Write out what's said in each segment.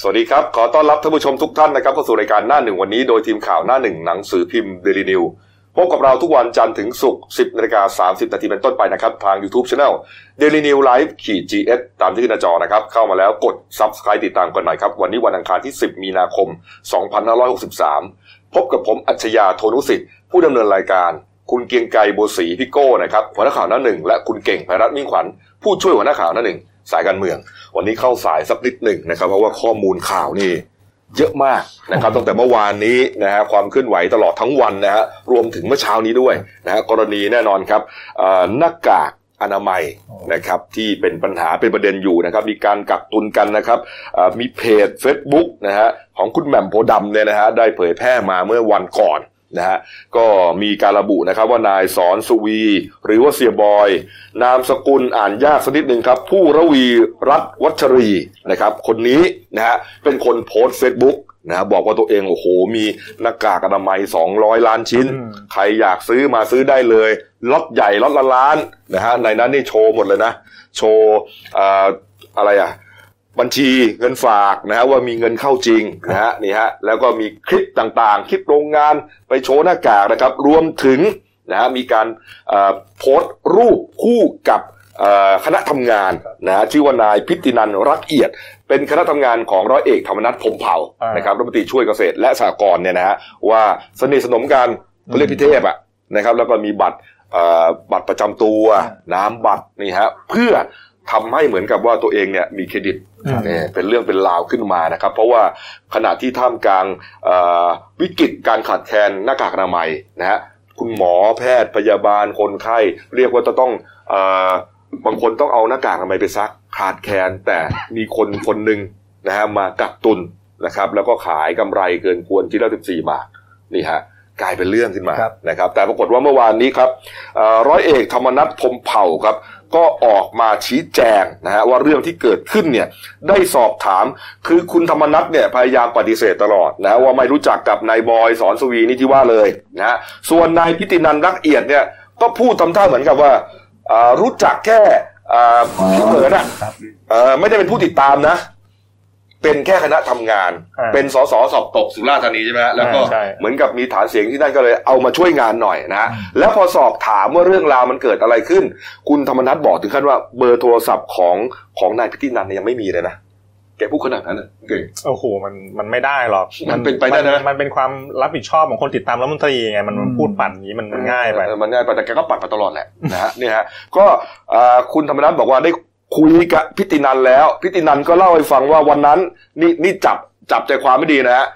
สวัสดีครับ ขอต้อนรับท่านผู้ชมทุกท่านนะครับเข้าสู่รายการหน้าหนึ่งวันนี้โดยทีมข่าวหน้าหนึ่งหนังสือพิมพ์เดลินิวพบกับเราทุกวันจันทร์ถึงศุกร์10นาฬิกา30นาทีเป็นต้นไปนะครับ ทาง YouTube Channel Daily New Live ขีด GS ตามที่ขึ้นหน้าจอนะครับ เข้ามาแล้วกด Subscribe ติดตามกันหน่อยครับ วันนี้วันอังคารที่ 10 มีนาคม 2563 พบกับผมอัจฉริยะโทนุสิทธิ์ผู้ดำเนินรายการ คุณเกียงไกรโบวศรีพี่โก้นะครับหัวหน้าข่าวหน้าหนึ่งและคุณเก่งไพรัตน์มิ่งขวัญผู้ช่วยหัวหน้าข่าวหน้าหนึ่ง สายการเมือง วันนี้เข้าสายสักนิดหนึ่งนะครับ เพราะว่าข้อมูลข่าวนี่เยอะมากนะครับตั้งแต่เมื่อวานนี้นะฮะความเคลื่อนไหวตลอดทั้งวันนะฮะรวมถึงเมื่อเช้านี้ด้วยนะฮะกรณีแน่นอนครับหน้ากากอนามัยนะครับที่เป็นปัญหาเป็นประเด็นอยู่นะครับมีการกักตุนกันนะครับมีเพจ Facebook นะฮะของคุณแหม่มโพดำเนี่ยนะฮะได้เผยแพร่มาเมื่อวันก่อน นะฮะก็มีการระบุนะครับว่านายสอนสุวี หรือว่าเสียบอย นามสกุลอ่านยากสักนิดหนึ่งครับ ผู้ระวีรัตน์วัชรีนะครับคนนี้นะฮะเป็นคนโพสต์ Facebook นะฮะบอกว่าตัวเองโอ้โหมีหน้ากากอนามัย 200 ล้านชิ้นอืมใครอยากซื้อมาซื้อได้เลยล็อตใหญ่ล็อตละล้านนะฮะในนั้นนี่โชว์หมดเลยนะ โชว์อ่าอะไรอะ บัญชีเงินฝากนะฮะว่ามีเงินเข้าจริงนะฮะนี่ฮะแล้วก็มีคลิปต่างๆ คลิปโรงงานไปโชว์หน้ากากนะครับ รวมถึงนะฮะมีการเอ่อโพสต์รูปคู่กับเอ่อคณะทำงานนะฮะชื่อว่านายพิตินันรักเอียด เป็นคณะทำงานของร้อยเอกธรรมนัฐพรหมเผ่าอ่านนะครับรัฐมนตรีช่วยเกษตรและสหกรณ์เนี่ยนะฮะว่าสนิทสนมกันเขาเรียกพิเทพอะนะครับแล้วก็มีบัตรเอ่อบัตรประจำตัวน้ำบัตรนี่ฮะเพื่อ ทำให้เหมือนกับว่าตัวเองเนี่ยมีเครดิตเนี่ยเป็นเรื่องเป็นราวขึ้นมานะครับ เพราะว่าขณะที่ท่ามกลางเอ่อวิกฤตการขาดแคลนหน้ากากอนามัยนะฮะคุณหมอแพทย์พยาบาลคนไข้ เรียกว่าจะต้องเอ่อบางคนต้องเอาหน้ากากอนามัยไปซักขาดแคลนแต่มีคนคนหนึ่งนะฮะมากักตุนนะครับ แล้วก็ขายกำไรเกินควรที่ละ14บาทนี่ฮะกลายเป็นเรื่องขึ้นมาครับนะครับ แต่ปรากฏว่าเมื่อวานนี้ครับเอ่อร้อยเอกธรรมนัฐพรหมเผ่าครับ ก็ออกมาชี้แจงนะฮะว่าเรื่องที่เกิดขึ้นเนี่ยได้สอบถาม คือคุณธรรมนัฐเนี่ยพยายามปฏิเสธตลอดนะว่าไม่รู้จักกับนายบอยสอนสวีนี่ที่ว่าเลยนะฮะส่วนนายพิตินันรักเอียดเนี่ยก็พูดทำท่าเหมือนกับว่าอ่ารู้จักแค่อ่าพี่เผินอะครับเอ่อไม่ได้เป็นผู้ติดตามนะ เป็นแค่คณะทำงานอ่าเป็นสสสอบตกสุราษฎร์ธานีใช่ไหมฮะแล้วก็อ่าใช่เหมือนกับมีฐานเสียงที่นั่นก็เลยเอามาช่วยงานหน่อยนะฮะแล้วพอสอบถามว่าเรื่องราวมันเกิดอะไรขึ้น คุณธรรมนัฐบอกถึงขั้นว่าเบอร์โทรศัพท์ของของนายพิธีนันเนี่ยยังไม่มีเลยนะแกพูดขนาดนั้นน่ะเก่งโอ้โหมันมันไม่ได้หรอกมันเป็นไปได้นะมัมันเป็นความรับผิดชอบของคนติดตามรัฐมนตรีไงมันมันพูดปั่นอย่างนี้มันมันง่ายไปเออมันง่ายไปแต่แกก็ปัดมาตลอดแหละนะฮะเนี่ยฮะก็เอ่อคุณธรรมนัฐบอกว่าได้ คุยกับพิตินันแล้ว พิตินันก็เล่าให้ฟังว่าวันนั้นนี่นี่จับจับใจความไม่ดีนะฮะ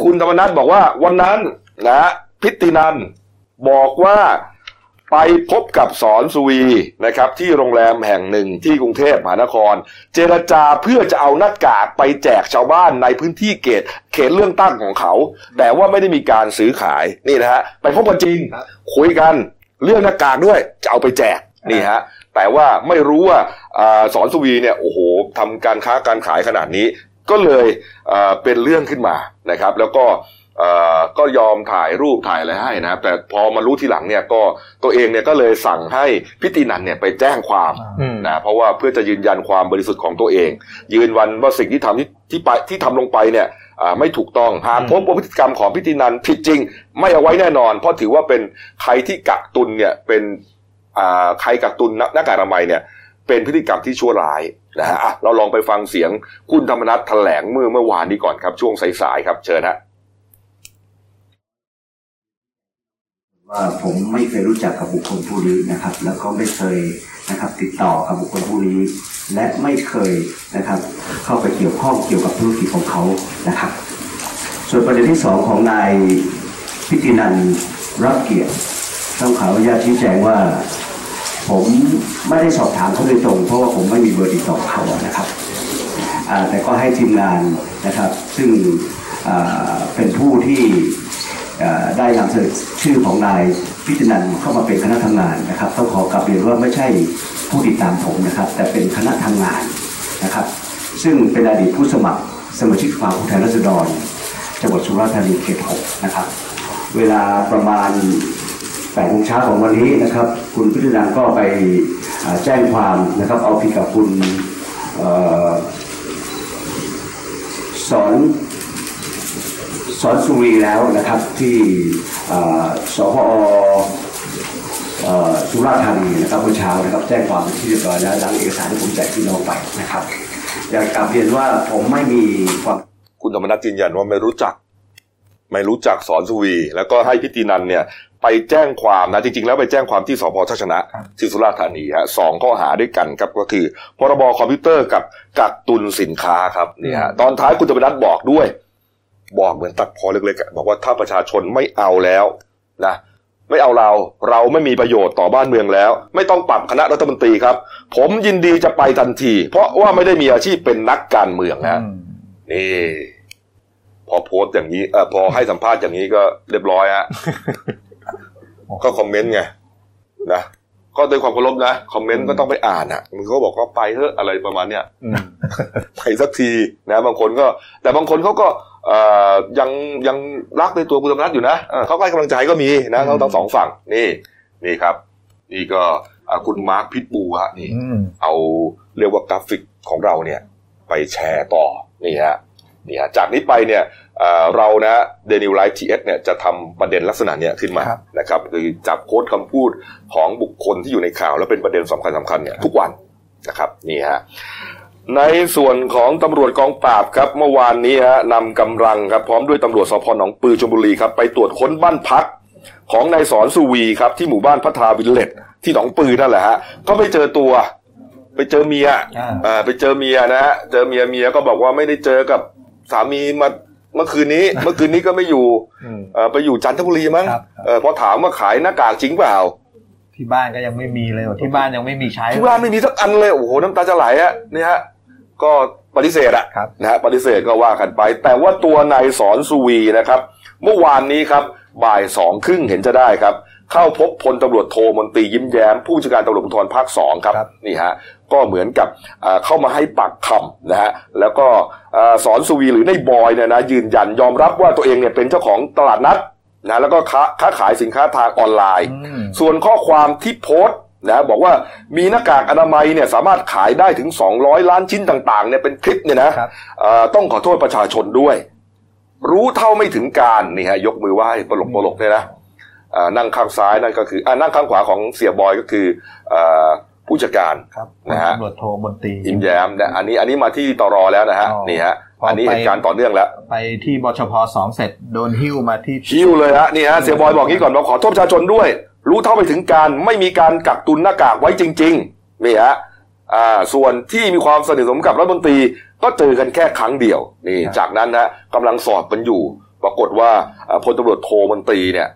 คุณธรรมนัฐบอกว่าวันนั้นนะพิตินันบอกว่าไปพบกับสอนสุวีนะครับ ที่โรงแรมแห่งหนึ่งที่กรุงเทพมหานคร เจรจาเพื่อจะเอาหน้ากากไปแจกชาวบ้านในพื้นที่เขตเขตเลือกตั้งของเขา แต่ว่าไม่ได้มีการซื้อขายนี่นะฮะไปพบกันจริงคุยกันเรื่องหน้ากากด้วยจะเอาไปแจกนี่ฮะ แต่ว่าไม่รู้ว่าอาสอนสุวีเนี่ยโอ้โหทำการค้าการขายขนาดนี้ ก็เลยอ่าเป็นเรื่องขึ้นมานะครับ แล้วก็อ่าก็ยอมถ่ายรูปถ่ายอะไรให้นะครับ แต่พอมารู้ทีหลังเนี่ยก็ตัวเองเนี่ยก็เลยสั่งให้พิตินันเนี่ยไปแจ้งความอืมนะเพราะว่าเพื่อจะยืนยันความบริสุทธิ์ของตัวเอง ยืนวันว่าสิ่งที่ทำที่ที่ไปที่ทำลงไปเนี่ยอ่าไม่ถูกต้องหากพบว่าพฤติกรรมของพิธีนันผิดจริง ไม่เอาไว้แน่นอน เพราะถือว่าเป็นใครที่กักตุนเนี่ยเป็นอ่า ใครกักตุนหน้ากากอนามัยเนี่ยเป็นพฤติกรรมที่ชั่วร้ายนะฮะเราลองไปฟังเสียงคุณธรรมนัฐแถลงเมื่อเมื่อวานนี้ก่อนครับ ช่วงสายๆครับ เชิญฮะว่าผมไม่เคยรู้จักกับบุคคลผู้นี้นะครับ แล้วก็ไม่เคยนะครับ ติดต่อกับบุคคลผู้นี้ และไม่เคยนะครับ เข้าไปเกี่ยวข้องเกี่ยวกับธุรกิจของเขานะครับ ส่วนประเด็นที่สองของนายพิตินันรับเกียรติต้องขออนุญาตชี้แจงว่า ผมไม่ได้สอบถามเขาโดยตรง เพราะว่าผมไม่มีเบอร์ติดต่อเขานะครับแต่ก็ให้ทีมงานนะครับ ซึ่งเป็นผู้ที่ได้นำเสนอชื่อของนายพิจนันเข้ามาเป็นคณะทำงานนะครับ ต้องขอกลับเรียนว่าไม่ใช่ผู้ติดตามผมนะครับ แต่เป็นคณะทำงานนะครับ ซึ่งเป็นอดีตผู้สมัครสมาชิกสภาผู้แทนราษฎรจังหวัดสุราษฎร์ธานีเขต6นะครับ เวลาประมาณ 8โมงเช้าของวันนี้นะครับ คุณพิจนันก็ไปแจ้งความนะครับ เอาผิดกับคุณออสอนสอนสุรีแล้วนะครับที่สพอสุราษฎร์ธานีนะครับเมื่อเช้านะครับแจ้งความที่เรียบร้อยแล้วดังเอกสารที่ผมแจกพี่น้องไปนะครับ อยากกลับเรียนว่าผมไม่มีความคุณธรรมนัฐยืนยันว่าไม่รู้จัก ไม่รู้จักสอนสุวี แล้วก็ให้พิธีนันเนี่ยไปแจ้งความนะจริงๆ แล้วไปแจ้งความที่สพทัชนะที่สุราษฎร์ธานีฮะสองข้อหาด้วยกันครับก็คือพรบคอมพิวเตอร์กับกักตุนสินค้าครับเนี่ยฮะตอนท้ายคุณธรรมนัฐบอกด้วย บอกเหมือนตัดพอเล็กๆอะบอกว่าถ้าประชาชนไม่เอาแล้วนะไม่เอาเราเราไม่มีประโยชน์ต่อบ้านเมืองแล้ว ไม่ต้องปรับคณะรัฐมนตรีครับ ผมยินดีจะไปทันที เพราะว่าไม่ได้มีอาชีพเป็นนักการเมืองนะอืมนี่ พอโพสต์อย่างนี้เออพอให้สัมภาษณ์อย่างนี้ก็เรียบร้อยฮะก็คอมเมนต์ไงนะก็ด้วยความเคารพนะคอมเมนต์ก็ต้องไปอ่านอะมันก็บอกว่าไปเถอะอะไรประมาณเนี้ยอืมไปสักทีนะบางคนก็ แต่บางคนเขาก็เอ่อยังยังรักในตัวคุณธรรมนัฐอยู่นะเออเขาก็ให้กำลังใจก็มีนะเขาทั้งสองฝั่งนี่ นี่ครับ นี่ก็อะคุณมาร์คพิทบูลฮะนี่อืมเอาเรียกว่ากราฟิกของเราเนี่ย ไปแชร์ต่อนี่ฮะ นี่ฮะจากนี้ไปเนี่ยเอ่อเรานะเดนิวไลฟ์ทีเอสเนี่ยจะทำประเด็นลักษณะเนี้ยขึ้นมาครับนะครับคือจับ quote คำพูดของบุคคลที่อยู่ในข่าวแล้วเป็นประเด็นสำคัญสำคัญเนี่ยทุกวันนะครับนี่ฮะในส่วนของตำรวจกองปราบครับเมื่อวานนี้ฮะนำกำลังครับพร้อมด้วยตำรวจสภหนองปรือชลบุรีครับไปตรวจค้นบ้านพักของนายศรสุวีร์ครับที่หมู่บ้านพัทราวิลเลจที่หนองปรือนั่นแหละฮะก็ไปเจอตัว ไปเจอเมียอ่าอ่าไปเจอเมียนะฮะเจอเมียเมียก็บอกว่าไม่ได้เจอกับ สามีมาเมื่อคืนนี้เมื่อคืนนี้ก็ไม่อยู่อืมเออไปอยู่จันทบุรีมั้งครับเออพอถามว่าขายหน้ากากจริงเปล่า ที่บ้านก็ยังไม่มีเลยว่ะที่บ้านยังไม่มีใช้ ที่บ้านไม่มีสักอันเลยโอ้โหน้ำตาจะไหลอะนี่ฮะก็ปฏิเสธอะครับ นะฮะปฏิเสธก็ว่ากันไป แต่ว่าตัวนายศรสุวีร์นะครับ เมื่อวานนี้ครับบ่ายสองครึ่งเห็นจะได้ครับ เข้าพบพลตำรวจโทมนตรียิ้มแย้ม ผู้จัดการตำรวจภูธรภาคสองครับครับนี่ฮะก็เหมือนกับอ่าเข้ามาให้ปากคำนะฮะแล้วก็อ่าสอนสุวีหรือในบอยเนี่ยนะยืนยันยอมรับว่าตัวเองเนี่ยเป็นเจ้าของตลาดนัดนะแล้วก็ค้าค้าขายสินค้าทางออนไลน์อืมส่วนข้อความที่โพสต์นะบอกว่ามีหน้ากากอนามัยเนี่ยสามารถขายได้ถึง 200 ล้านชิ้นต่างๆเนี่ยเป็นคลิปเนี่ยนะครับเอ่อต้องขอโทษประชาชนด้วย รู้เท่าไม่ถึงการนี่ฮะยกมือไหว้ปลกปลกๆเนี่ยนะอ่า นั่งข้างซ้ายนั่นก็คืออ่านั่งข้างขวาของเสียบอยก็คือเอ่อผู้จัดการครับนะฮะตำรวจโทมนตรียิ้มแย้มนะอันนี้อันนี้มาที่ตรอแล้วนะฮะอ๋อนี่ฮะพออัอันนี้ไปเหตุการณ์ต่อเนื่องแล้ว ไปที่บชพสองเสร็จโดนหิ้วมาที่คิวเลยฮะนี่ฮะเสียบอยบอกงี้ก่อนว่าขอโทษประชาชนด้วย รู้เท่าไม่ถึงการไม่มีการกักตุนหน้ากากไว้จริงๆนี่ฮะอ่าส่วนที่มีความสนิทสนมกับรัฐมนตรีก็เจอกันแค่ครั้งเดียวนี่จากนั้นนะกำลังสอบกันอยู่ ปรากฏว่าอ่าพลตำรวจโทมนตรีเนี่ย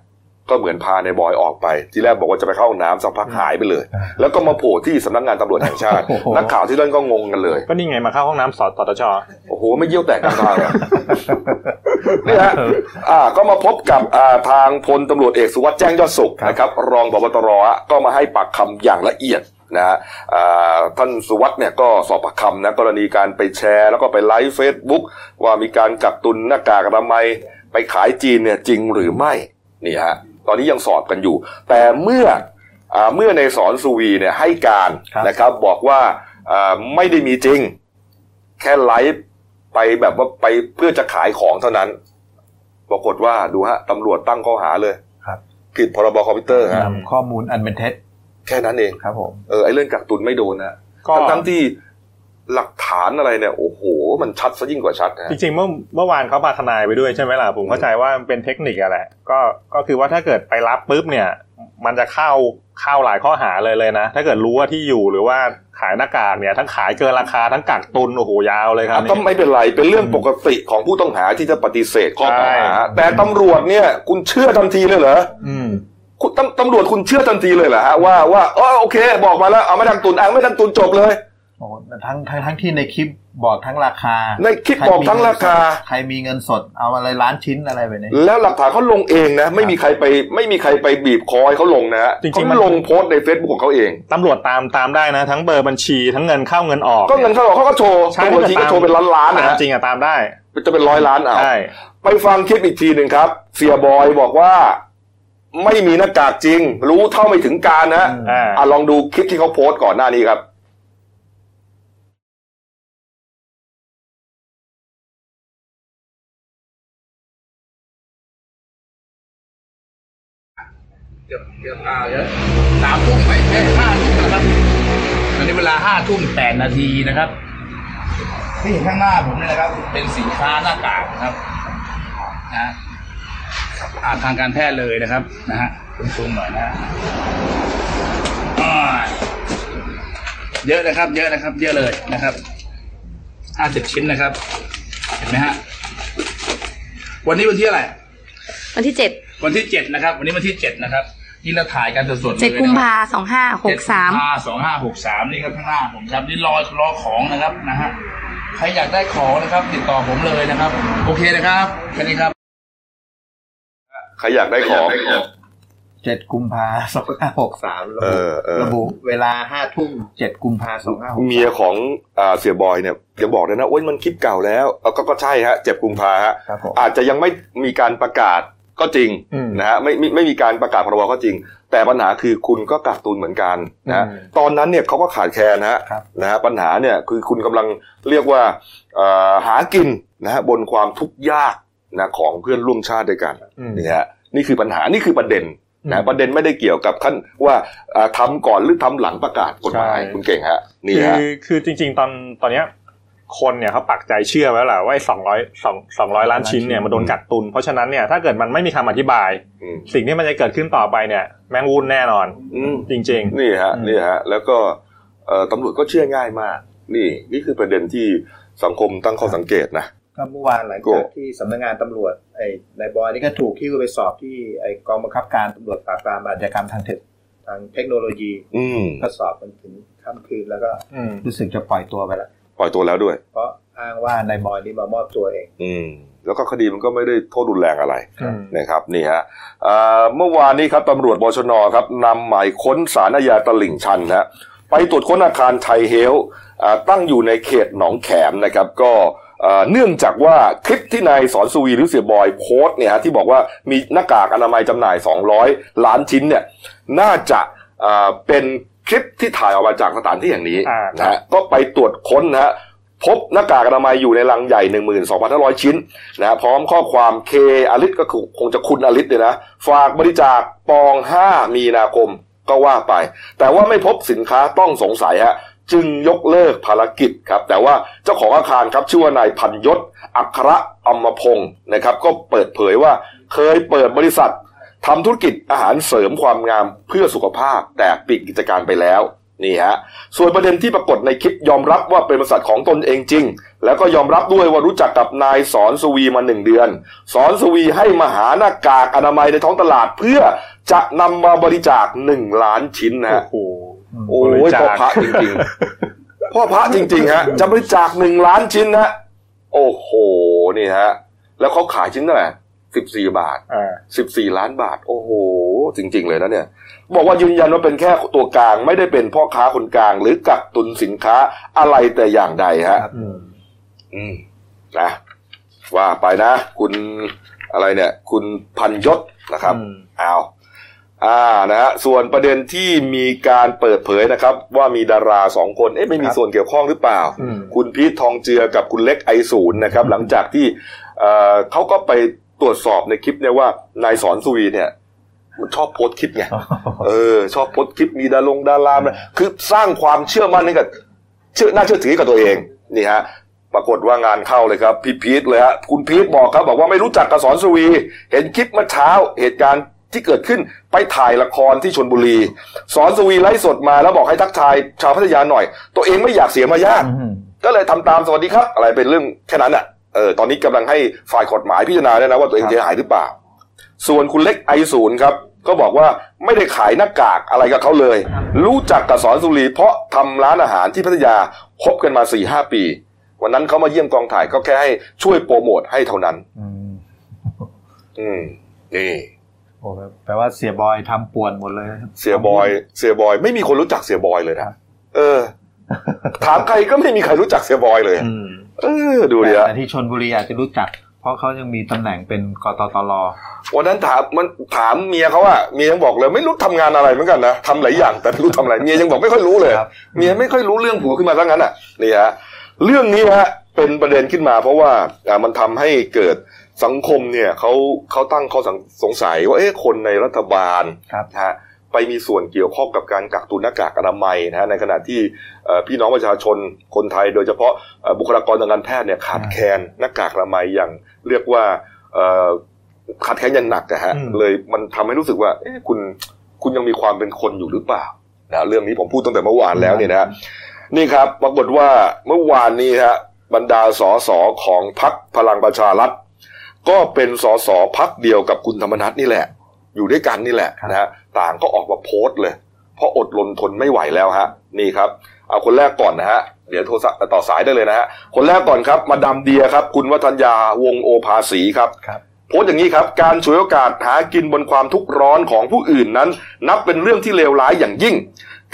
ก็เหมือนพาในบอยออกไป ที่แรกบอกว่าจะไปเข้าห้องน้ำสักพักหายไปเลย แล้วก็มาโผล่ที่สำนักงานตำรวจแห่งชาติโอ้โหนักข่าวที่นั่นก็งงกันเลย ก็นี่ไงมาเข้าห้องน้ำสอตตชโอ้โหไม่เยี่ยวแตกกลางทางอะนี่ฮะอ่าก็มาพบกับอ่าทางพลตำรวจเอกสุวัสด์แจ้งยอดสุขนะครับ รองพบตรฮะก็มาให้ปากคำอย่างละเอียดนะฮะอ่าท่านสุวัสด์เนี่ยก็สอบปากคำนะกรณีการไปแชร์ แล้วก็ไปไลฟ์เฟซบุ๊กว่ามีการกักตุนหน้ากากอนามัยไปขายจีนเนี่ยจริงหรือไม่นี่ฮะ ตอนนี้ยังสอบกันอยู่ แต่เมื่ออ่าเมื่อนายศรสุวีร์เนี่ยให้การครับนะครับบอกว่าอ่าไม่ได้มีจริง แค่ไลฟ์ไปแบบว่าไปเพื่อจะขายของเท่านั้น ปรากฏว่าดูฮะตำรวจตั้งข้อหาเลยครับผิดพรบคอมพิวเตอร์ฮะนำข้อมูลอันเป็นเท็จ แค่นั้นเองครับผมเออไอเรื่องกักตุนไม่โดนนะก็ทั้งทั้งที่ หลักฐานอะไรเนี่ยโอ้โห มันชัดซะยิ่งกว่าชัดนะจริงๆเมื่อเมื่อวานเขาพาทนายไปด้วยใช่ไหมล่ะผมเข้าใจว่ามันเป็นเทคนิคอะแหละก็ก็คือว่าถ้าเกิดไปรับปุ๊บเนี่ย มันจะเข้าเข้าหลายข้อหาเลยเลยนะ ถ้าเกิดรู้ว่าที่อยู่หรือว่าขายหน้ากากเนี่ยทั้งขายเกินราคาทั้งกักตุนโอ้โหยาวเลยครับอะก็ไม่เป็นไรเป็นเรื่องปกติของผู้ต้องหาที่จะปฏิเสธข้อกล่าวหาใช่แต่ตำรวจเนี่ย คุณเชื่อทันทีเลยเหรออืมคุณตำตำรวจคุณเชื่อทันทีเลยเหรอฮะว่าว่าเออโอเค บอกมาแล้วเอาไม่กักตุนอ้างไม่กักตุนจบเลย โอ้ทั้งทั้งทั้งที่ในคลิปบอกทั้งราคา ในคลิปบอกทั้งราคา ใครมีเงินสดเอาอะไรล้านชิ้นอะไรไปเนี่ยแล้วหลักฐานเขาลงเองนะ ไม่มีใครไปไม่มีใครไปบีบคอให้เขาลงนะฮะจริงๆเขามันลงโพสต์ในเฟซบุ๊กของเขาเองตำรวจตามตามได้นะ ทั้งเบอร์บัญชีทั้งเงินเข้าเงินออก ก็เงินเขาบอกเขาก็โชว์ใช่บางทีก็โชว์เป็นล้านล้านๆนะตามฮะจริงอะตามได้จะเป็นร้อยล้านเอาใช่ไปฟังคลิปอีกทีหนึ่งครับ เสียบอยบอกว่าไม่มีหน้ากากจริง รู้เท่าไม่ถึงการนะอ่าอะลองดูคลิปที่เขาโพสต์ก่อนหน้านี้ครับ เกือบเกือบอ่าเยอะสามทุ่มไปแค่ห้าทุ่มนะครับตอนนี้เวลาห้าทุ่มแปดนาทีนะครับที่เห็นข้างหน้าผมเนี่ยนะครับ เป็นสินค้าหน้ากากนะครับนะอ่าทางการแพทย์เลยนะครับนะฮะคุณซูมหน่อยนะฮะอ่าเยอะนะครับ เยอะนะครับ เยอะเลยนะครับห้าสิบชิ้นนะครับ เห็นไหมฮะวันนี้วันที่อะไรวันที่เจ็ดวันที่เจ็ดนะครับ วันนี้วันที่เจ็ดนะครับ นี่เราถ่ายกันสดๆเลยเจ็ดกุมภาสองห้าหกสามสองห้าหกสามนี่ครับข้างหน้าผมครับนี่รอรอของนะครับนะฮะใครอยากได้ของนะครับ ติดต่อผมเลยนะครับ โอเคนะครับแค่นี้ครับใครอยากได้ของเจ็ดกุมภาสองห้าหกสามระเอบุอเออระบุเวลาห้าทุ่มเจ็ดกุมภาสองห้าหกเมียของอ่าเสียบอยเนี่ยยังบอกเลยนะโอ้ยมันคลิปเก่าแล้วเอาก็ก็ใช่ฮะเจ็บกุมภาฮะครับผมอาจจะยังไม่มีการประกาศ ก็จริงอืมนะฮะไม่ไม่ไม่มีการประกาศพรบก็จริง แต่ปัญหาคือคุณก็กักตุนเหมือนกันนะฮะอืมตอนนั้นเนี่ยเขาก็ขาดแคลนนะฮะครับนะฮะปัญหาเนี่ยคือคุณกำลังเรียกว่าเอ่อหากินนะฮะบนความทุกข์ยากนะของเพื่อนร่วมชาติด้วยกันอืมนี่ฮะนี่คือปัญหานี่คือประเด็นอืนะมประเด็นไม่ได้เกี่ยวกับขั้นว่าอ่าทำก่อนหรือทำหลังประกาศกฎหมายใช่คุณเก่งฮะนี่คือฮะคือจริง ๆ ตอนตอนเนี้ย คนเนี่ยเขาปักใจเชื่อไว้แล้วแหละว่าสองร้อยสองสองร้อยล้านชิ้นเนี่ยมันโดนกักตุน เพราะฉะนั้นเนี่ยถ้าเกิดมันไม่มีคำอธิบายอืมสิ่งที่มันจะเกิดขึ้นต่อไปเนี่ย แมงวุ่นแน่นอนอืมจริงนี่ฮะอืมนี่ฮะ แล้วก็เอ่อตำรวจก็เชื่อง่ายมาก นี่ นี่คือประเด็นที่สังคมตั้งข้อสังเกตนะก็เมื่อวานหลังจากที่สำนักงานตำรวจไอ้นายบอยนี่ก็ถูกที่ไปสอบที่ไอ้กองบังคับการตำรวจปราบปรามอาชญากรรมทางเทคทางเทคโนโลยีอืมก็สอบมันถึงค่ำคืนแล้วก็ๆอืมรู้สึกจะปล่อยตัวไปแล้ว ปล่อยตัวแล้วด้วย เพราะอ้างว่านายบอยนี่มามอบตัวเอง อืมแล้วก็คดีมันก็ไม่ได้โทษรุนแรงอะไรอืมนะครับนี่ฮะอ่าเมื่อวานนี้ครับตำรวจบชนครับนำหมายค้นสารอาญาตลิ่งชันนะไปตรวจค้นอาคารไทยเฮลท์อ่าตั้งอยู่ในเขตหนองแขมนะครับ ก็อ่าเนื่องจากว่าคลิปที่นายสอนสุวีหรือเสียบอยโพสต์เนี่ยฮะที่บอกว่ามีหน้ากากอนามัยจำหน่าย 200 ล้านชิ้นเนี่ยน่าจะอ่าเป็น คลิปที่ถ่ายออกมาจากสถานที่แห่งนี้อ่านะฮะก็ไปตรวจค้นนะฮะพบหน้ากากอนามัยอยู่ในลังใหญ่ 12,500 ชิ้นนะฮะพร้อมข้อความเคอลิศก็คือคงจะคุณอลิศเนี่ยนะ ฝากบริจาคปอง 5 มีนาคมก็ว่าไป แต่ว่าไม่พบสินค้าต้องสงสัยฮะจึงยกเลิกภารกิจครับ แต่ว่าเจ้าของอาคารครับชื่อว่านายพันยศ อัครอมพงศ์นะครับ ก็เปิดเผยว่าเคยเปิดบริษัท ทำธุรกิจอาหารเสริมความงามเพื่อสุขภาพ แต่ปิดกิจการไปแล้วนี่ฮะส่วนประเด็นที่ปรากฏในคลิปยอมรับว่าเป็นบริษัทของตนเองจริง แล้วก็ยอมรับด้วยว่ารู้จักกับนายสอนสวีมาหนึ่งเดือน สอนสวีให้มาหาหน้ากากอนามัยในท้องตลาดเพื่อจะนำมาบริจาคหนึ่งล้านชิ้นนะ โอ้ฮะโหโอ้บริยจาคพ่อพระจริงๆ พ่อพระจริงๆฮะจะบริจาคหนึ่งล้านชิ้นนะ โอ้โหนี่ฮะ แล้วเขาขายชิ้นเท่าไหร่ สิบสี่บาทอ่าสิบสี่ล้านบาท โอ้โห จริง ๆ เลยนะเนี่ย บอกว่ายืนยันว่าเป็นแค่ตัวกลาง ไม่ได้เป็นพ่อค้าคนกลาง หรือกักตุนสินค้าอะไรแต่อย่างใดฮะอืมอืมนะว่าไปนะ คุณอะไรเนี่ย คุณพันยศนะครับอืมเอาอ่านะฮะส่วนประเด็นที่มีการเปิดเผยนะครับ ว่ามีดาราสองคนเอ๊ะไม่มีส่วนเกี่ยวข้องหรือเปล่าอืมคุณพีททองเจือกับคุณเล็กไอศูนย์นะครับ หลังจากที่เอ่อเขาก็ไป ตรวจสอบในคลิปเนี่ยว่านายสอนสุวีเนี่ยมันชอบโพสต์คลิปไง เออ ชอบโพสต์คลิปมีดารงดารามคือสร้างความเชื่อมั่นให้กับเชื่อน่าเชื่อถือให้กับตัวเองนี่ฮะ ปรากฏว่างานเข้าเลยครับ พี่พีทเลยฮะ คุณพีทบอกครับ บอกว่าไม่รู้จักกับสอนสุวี เห็นคลิปเมื่อเช้าเหตุการณ์ที่เกิดขึ้นไปถ่ายละครที่ชนบุรี สอนสุวีไลฟ์สดมาแล้วบอกให้ทักทายชาวพัทยาหน่อย ตัวเองไม่อยากเสียมารยาทก็เลยทำตามสวัสดีครับ อะไรเป็นเรื่องแค่นั้นอะ เออตอนนี้กำลังให้ฝ่ายกฎหมายพิจารณาด้วยนะว่าตัวเองเสียหายหรือเปล่า ส่วนคุณเล็กไอศูนย์ครับ ก็บอกว่าไม่ได้ขายหน้ากากอะไรกับเขาเลย รู้จักกับสอนสุรี เพราะทำร้านอาหารที่พัทยาคบกันมาสี่ห้าปี วันนั้นเขามาเยี่ยมกองถ่ายก็แค่ให้ช่วยโปรโมทให้เท่านั้น อืมอืมนี่โอ้แปลว่าเสียบอยทำป่วนหมดเลยนะครับเสียบอย เสียบอย ไม่มีคนรู้จักเสียบอยเลยนะเออ ถามใครก็ไม่มีใครรู้จักเสียบอยเลยอืม เออดูดิแต่ฮะแต่ที่ชนบุรีอาจจะรู้จัก เพราะเขายังมีตำแหน่งเป็นกตตลวันนั้นถามมันถามเมียเขาอะเมียยังบอกเลยไม่รู้ทำงานอะไรเหมือนกันนะทำหลายอย่างแต่ไม่รู้ทำอะไรเมียยังบอกไม่ค่อยรู้เลยครับเมียไม่ค่อยรู้เรื่องผัวขึ้นมาซะงั้นอะนี่ฮะเรื่องนี้ฮะเป็นประเด็นขึ้นมา เพราะว่าอ่ามันทำให้เกิดสังคมเนี่ยเขาเขาตั้งข้อสงสงสัยว่าเอ๊ะคนในรัฐบาลครับนะฮะ ไปมีส่วนเกี่ยวข้องกับการกักตุนหน้ากากอนามัยนะฮะในขณะที่เอ่อพี่น้องประชาชนคนไทย โดยเฉพาะเอ่อบุคลากรทางการแพทย์เนี่ยขาดแคลนหน้ากากอนามัยอย่างเรียกว่าเอ่อขาดแคลนอย่างหนักอะฮะอืมเลยมันทำให้รู้สึกว่าเอ๊ะคุณคุณยังมีความเป็นคนอยู่หรือเปล่านะเรื่องนี้ผมพูดตั้งแต่เมื่อวานแล้วเนี่ยนะฮะนี่ครับ ปรากฏว่าเมื่อวานนี้ฮะบรรดาสสของพรรคพลังประชารัฐก็เป็นสสพักเดียวกับคุณธรรมนัฐนี่แหละ อยู่ด้วยกันนี่แหละครับนะฮะ ต่างก็ออกมาโพสต์เลย เพราะอดรนทนไม่ไหวแล้วฮะ นี่ครับ เอาคนแรกก่อนนะฮะ เดี๋ยวโทรศัพท์ต่อสายได้เลยนะฮะ คนแรกก่อนครับ มาดามเดียครับ คุณวัฒนยาวงศ์โอภาสีครับครับโพสต์อย่างนี้ครับ การฉวยโอกาสหากินบนความทุกข์ร้อนของผู้อื่นนั้น นับเป็นเรื่องที่เลวร้ายอย่างยิ่ง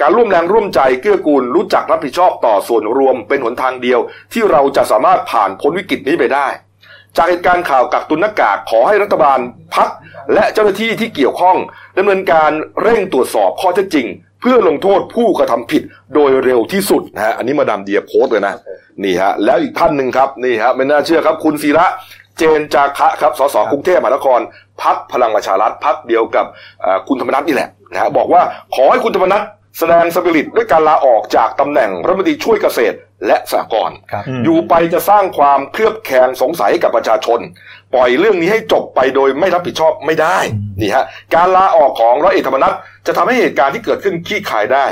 การร่วมแรงร่วมใจเกื้อกูลรู้จักรับผิดชอบต่อส่วนรวมเป็นหนทางเดียว ที่เราจะสามารถผ่านพ้นวิกฤตนี้ไปได้ จากเหตุการณ์ข่าวกักตุนหน้ากากขอให้รัฐบาลพักและเจ้าหน้าที่ที่เกี่ยวข้องดำเนินการเร่งตรวจสอบข้อเท็จจริง เพื่อลงโทษผู้กระทำผิดโดยเร็วที่สุดนะฮะอันนี้มาดามเดียโพสเลยนะนี่ฮะแล้วอีกท่านหนึ่งครับนี่ฮะไม่น่าเชื่อครับ คุณศิระเจนจาคะครับสสกรุงเทพมหานครพักพลังประชารัฐพักเดียวกับคุณธรรมนัฐนี่แหละนะฮะบอกว่าขอให้คุณธรรมนัฐ แสดงสปิริตด้วยการลาออกจากตำแหน่งรัฐมนตรีช่วยเกษตรและสหกรณ์ครับอืมอยู่ไปจะสร้างความเคลือบแคลงสงสัยให้กับประชาชน ปล่อยเรื่องนี้ให้จบไปโดยไม่รับผิดชอบไม่ได้นี่ฮะการลาออกของร้อยเอกธรรมนัฐ จะทำให้เหตุการณ์ที่เกิดขึ้นขี้ขายได้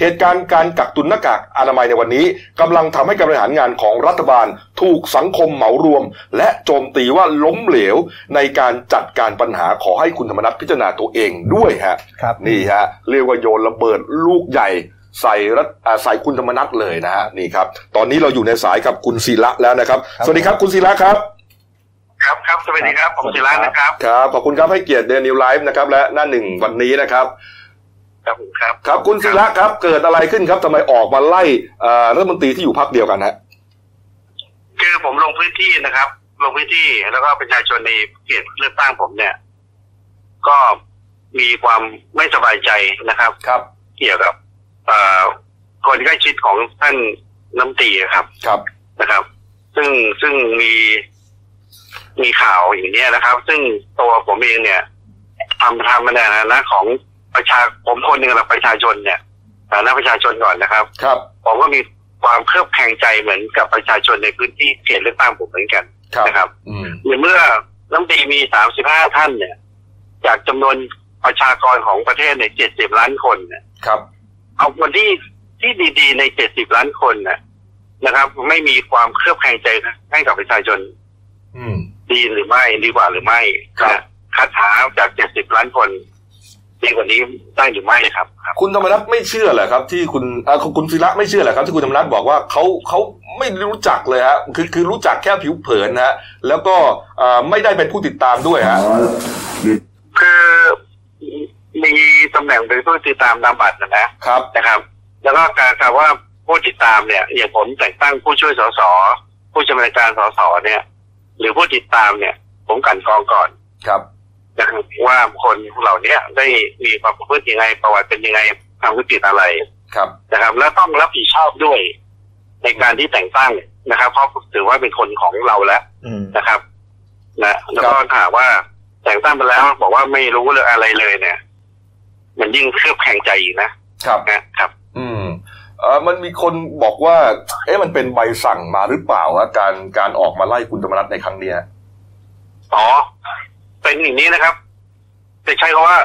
เหตุการณ์การกักตุนหน้ากากอนามัยในวันนี้กำลังทำให้การบริหารงานของรัฐบาลถูกสังคมเหมารวม และโจมตีว่าล้มเหลวในการจัดการปัญหาขอให้คุณธรรมนัฐพิจารณาตัวเองด้วยฮะครับนี่ฮะเรียกว่าโยนระเบิดลูกใหญ่ใส่รัฐอ่าใส่คุณธรรมนัฐเลยนะฮะนี่ครับ ตอนนี้เราอยู่ในสายกับคุณศิระแล้วนะครับครับ สวัสดีครับคุณศิระครับครับครับสวัสดีครับผมศิระนะครับครับขอบคุณครับให้เกียรติเดนิวไลฟ์นะครับและหน้าหนึ่งวันนี้นะครับ ครับผมครับ ครับคุณศิระครับ เกิดอะไรขึ้นครับทำไมออกมาไล่เอ่อรัฐมนตรีที่อยู่พักเดียวกันฮะคือผมลงพื้นที่นะครับ ลงพื้นที่แล้วก็ประชาชนในเขตเลือกตั้งผมเนี่ย ก็มีความไม่สบายใจนะครับ ครับ เกี่ยวกับเอ่อคนใกล้ชิดของท่านน้ำตรีครับ ครับนะครับ ซึ่งซึ่งมีมีข่าวอย่างเนี้ยนะครับ ซึ่งตัวผมเองเนี่ยทำทำมาในฐานะของ ประชาผมคนหนึ่งกับประชาชนเนี่ยฐานะประชาชนก่อนนะครับ ครับ ผมก็มีความเครือบแคลงใจเหมือนกับประชาชนในพื้นที่เขตเลือกตั้งผมเหมือนกันครับนะครับอืมเมื่อน้ำตรีมี35ท่านเนี่ย จากจำนวนประชากรของประเทศใน70ล้านคนเนี่ยครับ เอาคนที่ที่ดีๆใน70ล้านคนน่ะนะครับ ไม่มีความเครือบแคลงใจให้กับประชาชน อืมดีหรือไม่ดีกว่าหรือไม่ครับนะคัดหาจาก70ล้านคน ดีกว่านี้ได้หรือไม่ครับครับ คุณธรรมนัฐไม่เชื่อเหรอครับ ที่คุณอ่าคุณคุณศิระไม่เชื่อเหรอครับ ที่คุณธรรมนัฐบอกว่าเขาเขาไม่รู้จักเลยฮะคือคือรู้จักแค่ผิวเผินนะฮะแล้วก็อ่าไม่ได้เป็นผู้ติดตามด้วยขอฮะยืนคือมีตำแหน่งเป็นผู้ติดตามนามบัตรนะนะครับนะครับ แล้วก็การคำว่าผู้ติดตามเนี่ยอย่างผมแต่งตั้งผู้ช่วยสสผู้ชำนาญการสสเนี่ย หรือผู้ติดตามเนี่ย ผมกลันกรองก่อนครับ นะครับว่าคนเหล่าเนี้ยได้มีความประพฤติยังไง ประวัติเป็นยังไงทำธุรกิจอะไรครับนะครับ แล้วต้องรับผิดชอบด้วย ในการที่แต่งตั้งนะครับเพราะถือว่าเป็นคนของเราแล้วอืมนะครับนะแล้วก็ถามว่าแต่งตั้งไปแล้วบอกว่าไม่รู้เลยอะไรเลยเนี่ย มันยิ่งเครือบแคลงใจอีกนะครับนะครับ อืมเออมันมีคนบอกว่า เอ๊ะมันเป็นใบสั่งมาหรือเปล่าฮะการการออกมาไล่คุณธรรมนัฐในครั้งเนี้ยอ๋อ เป็นอย่างนี้นะครับจะใช้คำว่า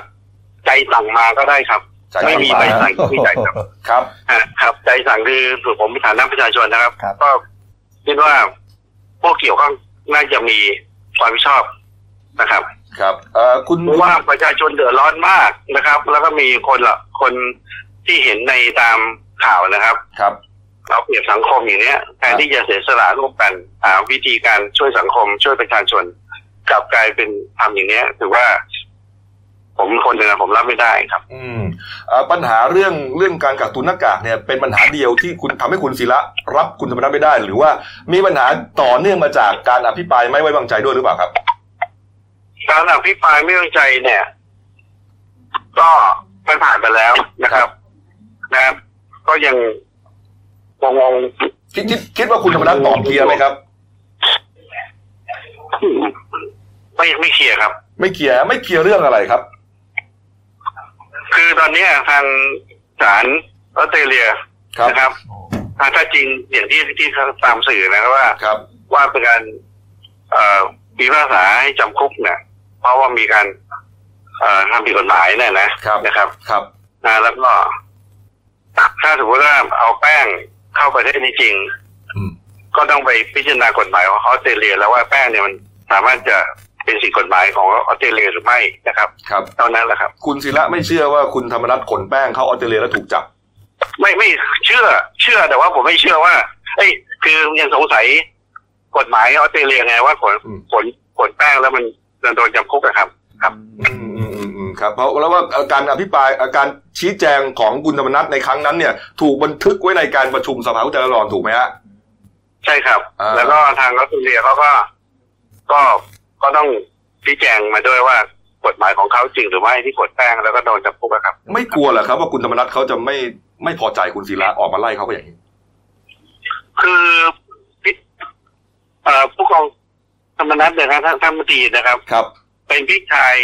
ใจสั่งมาก็ได้ครับ ใจสั่งมา ไม่มีใบสั่งไม่มีใจสั่งครับ อะครับ ใจสั่งคือถือผมในฐานะประชาชนนะครับ ครับ ก็คิดว่าพวกเกี่ยวข้องน่าจะมีความรับผิดชอบนะครับ ครับเออคุณเพราะว่าประชาชนเดือดร้อนมากนะครับ แล้วก็มีคนละคนที่เห็นในตามข่าวนะครับครับเราเปรียบสังคมอย่างเนี้ยแทนที่จะเสียสละร่วมกันหาวิธีการช่วยสังคมช่วยประชาชน กลับกลายเป็นทำอย่างเนี้ยถือว่า ผมคนหนึ่งอะผมรับไม่ได้ครับ อืมเอ่อปัญหาเรื่องเรื่องการกักตุนหน้ากากเนี่ย เป็นปัญหาเดียวที่คุณทำให้คุณศิระรับคุณธรรมนัฐไม่ได้ หรือว่ามีปัญหาต่อเนื่องมาจากการอภิปรายไม่ไว้วางใจด้วยหรือเปล่าครับ การอภิปรายไม่ไว้วางใจเนี่ย ก็มันผ่านไปแล้วนะครับ นะครับ ก็ยังงงคิดคิดคิดว่าคุณธรรมนัฐตอบเคลียร์ไหมครับๆ ไม่ไม่เคลียร์ครับ ไม่เคลียร์ไม่เคลียร์เรื่องอะไรครับ คือตอนเนี้ยทางศาลออสเตรเลียครับนะครับทางถ้าจริงอย่างที่ที่เขาตามสื่อนะครับว่าครับว่าเป็นการเอ่อพิพากษาให้จำคุกเนี่ยเพราะว่ามีการเอ่อทำผิดกฎหมายเนี่ยนะครับนะครับ ครับนะแล้วก็ถ้าสมมติว่าเอาแป้งเข้าประเทศนี้จริงอืมก็ต้องไปพิจารณากฎหมายของออสเตรเลีย แล้วว่าแป้งเนี่ยมันสามารถจะ เป็นสิ่งกฎหมายของออสเตรเลียหรือไม่นะครับครับเท่านั้นแหละครับ คุณศิระไม่เชื่อว่าคุณธรรมนัฐขนแป้งเข้าออสเตรเลียแล้วถูกจับ ไม่ไม่เชื่อ เชื่อแต่ว่าผมไม่เชื่อว่าเอ้ยคือยังสงสัยกฎหมายออสเตรเลียไงว่าขนอืมขนขนแป้งแล้วมันโดนจำคุกอะครับ ครับอืมอืมอืมอืมครับ เพราะแล้วว่าการอภิปรายการชี้แจงของคุณธรรมนัฐในครั้งนั้นเนี่ย ถูกบันทึกไว้ในการประชุมสภาผู้แทนราษฎรถูกไหมฮะใช่ครับอ่าแล้วก็ทางออสเตรเลียเขาก็ก็ ก็ต้องชี้แจงมาด้วยว่ากฎหมายของเขาจริงหรือไม่ที่ขนแป้งแล้วก็โดนจำคุกอะครับ ไม่กลัวเหรอครับว่าคุณธรรมนัฐเขาจะไม่ไม่พอใจคุณศิระออกมาไล่เขาไปอย่างนี้ คือพี่เอ่อผู้กองธรรมนัฐเนี่ยนะท่านท่านมนตรีนะครับ ครับ เป็นพี่ชาย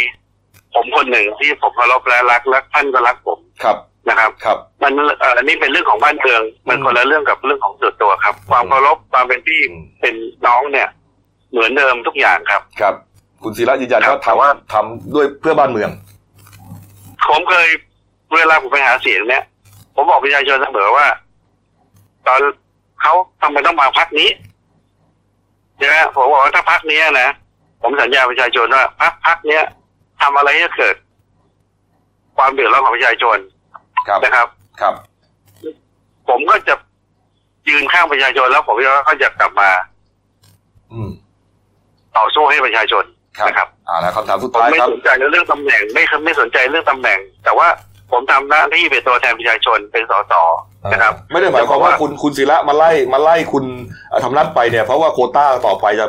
ผมคนหนึ่งที่ผมเคารพและรักและท่านก็รักผมครับนะครับ ครับ มันเอ่ออันนี้เป็นเรื่องของบ้านเมือง มันอืมคนละเรื่องกับเรื่องของส่วนตัวครับ ความเคารพความเป็นพี่อืมเป็นน้องเนี่ย เหมือนเดิมทุกอย่างครับ ครับ คุณศิระยืนยันครับว่าแต่ว่าทำทำด้วยเพื่อบ้านเมือง ผมเคยเวลาผมไปหาเสียงเนี่ยผมบอกประชาชนเสมอว่า ตอนเขาทำไมต้องมาพักนี้ใช่ไหมผมบอกว่าถ้าพักนี้ยนะผมสัญญาประชาชนว่าพักพักเนี้ยทำอะไรให้เกิด ความเดือดร้อนของประชาชนครับนะครับ ครับ ผมก็จะยืนข้างประชาชนแล้วผมก็เขาจะกลับมา อืม ต่อสู้ให้ประชาชนครับนะครับอ่าแล้วคำถามสุดผมท้ายไม่ครับสนใจในเรื่องตำแหน่งไม่ไม่สนใจเรื่องตำแหน่ง แต่ว่าผมทำหน้าที่เป็นตัวแทนประชาชนเป็นสสนะครับไม่ได้หมายความว่าคุณคุณศิระมาไล่มาไล่คุณเอ่อธรรมนัฐไปเนี่ย เพราะว่าโควต้าต่อไปจะ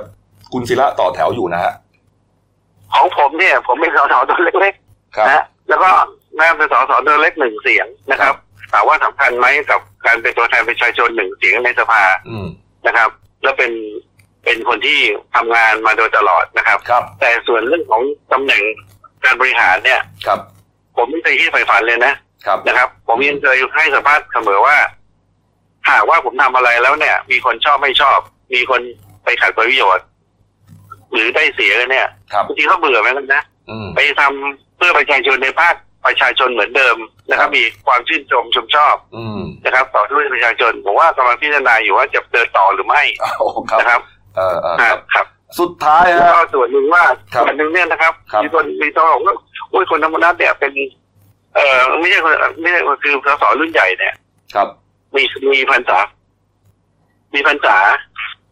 คุณศิระต่อแถวอยู่นะฮะของผมเนี่ย ผมเป็นสสตัวเล็กครับๆนะแล้วก็น่าเป็นสสตัวเล็กหนึ่งเสียงนะครับถามว่าสำคัญไหมกับการเป็นตัวแทนประชาชนหนึ่งเสียงในสภาอืมนะครับ แล้วเป็น เป็นคนที่ทำงานมาโดยตลอดนะครับครับ แต่ส่วนเรื่องของตำแหน่งการบริหารเนี่ยครับ ผมไม่เคยคิดใฝ่ฝันเลยนะครับนะครับ ผมยังเคยให้สัมภาษณ์เสมอว่า หากว่าผมทำอะไรแล้วเนี่ย มีคนชอบไม่ชอบ มีคนไปขัดผลประโยชน์ หรือได้เสียเนี่ยครับบางทีเขาเบื่อเหมือนกันนะอืมไปทำเพื่อประชาชนในภาคประชาชนเหมือนเดิมนะครับ มีความชื่นชมชมชอบอืมนะครับ ต่อด้วยประชาชนผมว่ากำลังพิจารณาอยู่ว่าจะเดินต่อหรือไม่โอ้ครับนะครับ เออเอออ่าครับครับ สุดท้ายแล้วฮะ ก็ส่วนหนึ่งว่าครับส่วนหนึ่งเนี่ยนะครับครับ มีคนมีตัวบอกว่าโอ้ยคนธรรมนัฐเนี่ยเป็น เอ่อไม่ใช่คนไม่ใช่คือสสรุ่นใหญ่เนี่ย ครับ มีมีพรรษา มีพรรษา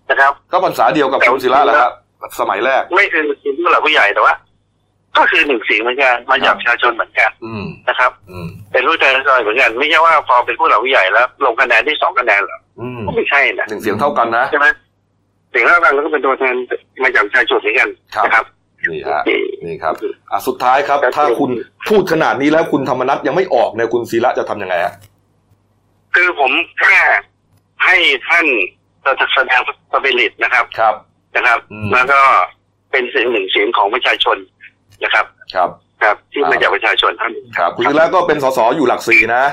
นะครับ ก็พรรษาเดียวกับคุณศิระแหละครับสมัยแรก ไม่คือคือผู้หลักผู้ใหญ่แต่ว่า ก็คือหนึ่งเสียงเหมือนกันมาจากประชาชนเหมือนกันอืม นะครับ อืม เป็นผู้แทนราษฎรเหมือนกัน ไม่ใช่ว่าพอเป็นผู้หลักผู้ใหญ่แล้ว ลงคะแนนที่สองคะแนนเหรออืมก็ไม่ใช่นะหนึ่งเสียงเท่ากันนะ ใช่ไหม เสียงเท่ากันแล้วก็เป็นตัวแทนมาจากประชาชนเหมือนกันครับนะครับนี่ฮะนี่ครับอะสุดท้ายครับ ถ้าคุณพูดขนาดนี้แล้วคุณธรรมนัฐยังไม่ออกเนี่ยคุณศิระจะทำยังไงฮะคือผมแค่ให้ท่านแสดงสปิริตนะครับครับนะครับอืมแล้วก็เป็นเสียงหนึ่งเสียงของประชาชนนะครับ ครับ ครับที่ครับมาจากประชาชนท่านครับ คุณศิระก็เป็นสสอยู่หลักสี่นะ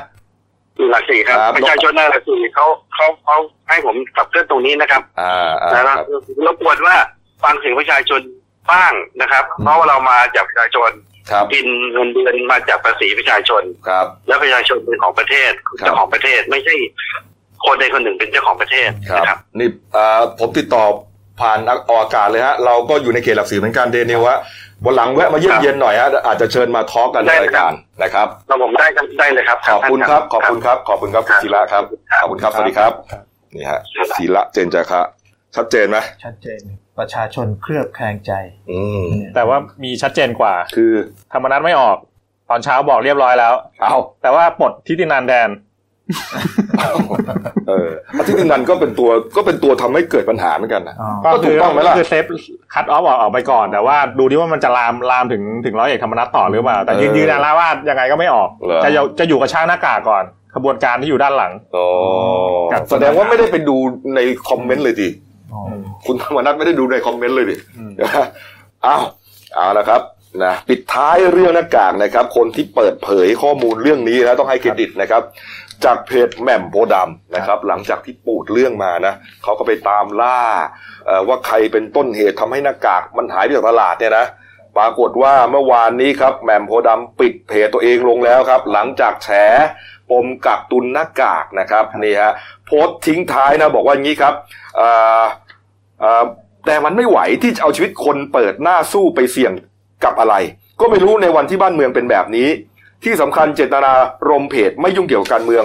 หลักสี่ครับครับ ประชาชนหน้าหลักสี่เขาเขาเขาให้ผมขับเคลื่อนตรงนี้นะครับอ่าอ่าแล้วครับรบกวนว่าฟังเสียงประชาชนบ้างนะครับ อืม เพราะว่าเรามาจากประชาชนครับกินเงินเดือนมาจากภาษีประชาชน ครับ และประชาชนเป็นของประเทศครับ เจ้าของประเทศไม่ใช่คนใดคนหนึ่งเป็นเจ้าของประเทศครับนะครับ นี่อ่าผมติดต่อผ่านออกอากาศเลยฮะ เราก็อยู่ในเขตหลักสี่เหมือนกันเดนิวฮะ วันหลังแวะมาเยี่ยมครับเยียนหน่อยฮะอาจจะเชิญมาทอล์กกันในได้รายการนะครับเราผมได้กันได้เลยครับ ขอบคุณครับ ขอบคุณครับ ขอบคุณครับคุณศิระครับครับ ขอบคุณครับ สวัสดีครับ นี่ฮะศิระเจนจาคะ ชัดเจนไหมชัดเจน ประชาชนเคลือบแคลงใจ อืมแต่ว่ามีชัดเจนกว่า คือธรรมนัฐไม่ออก ตอนเช้าบอกเรียบร้อยแล้ว เอาแต่ว่าปลดทิตินันแทน เอออาทิตย์นันก็เป็นตัวก็เป็นตัวทำให้เกิดปัญหาเหมือนกันนะอ๋อก็ถูกต้องไหมล่ะคือเซฟคัดออฟออกไปก่อน แต่ว่าดูดิว่ามันจะลามลามถึงถึงร้อยเอกธรรมนัฐต่อหรือเปล่าแต่ยืนเออยืนยันแล้วว่ายังไงก็ไม่ออกเหรอจะอยู่จะอยู่กับช่างหน้ากากก่อนขบวนการที่อยู่ด้านหลังอ๋อครับแสดงว่าไม่ได้ไปดูในคอมเมนต์เลยดิอ๋อคุณธรรมนัฐไม่ได้ดูในคอมเมนต์เลยดิอืมอ้าวเอาละครับ นะปิดท้ายเรื่องหน้ากากนะครับ คนที่เปิดเผยข้อมูลเรื่องนี้นะต้องให้เครดิตนะครับ จากเพจแหม่มโพดำนะครับ หลังจากที่ปูดเรื่องมานะเขาก็ไปตามล่าว่าใครเป็นต้นเหตุทำให้หน้ากากมันหายไปจากตลาดเนี่ยนะปรากฏว่าเมื่อวานนี้ครับแหม่มโพธิ์ดำปิดเพจตัวเองลงแล้วครับ หลังจากแฉปมกักตุนหน้ากากนะครับนี่ฮะโพสทิ้งท้ายนะบอกว่างี้ครับแต่มันไม่ไหวที่จะเอาชีวิตคนเปิดหน้าสู้ไปเสี่ยง กับอะไร ก็ไม่รู้ในวันที่บ้านเมืองเป็นแบบนี้ ที่สำคัญเจตนารมณ์เพจไม่ยุ่งเกี่ยวกับการเมือง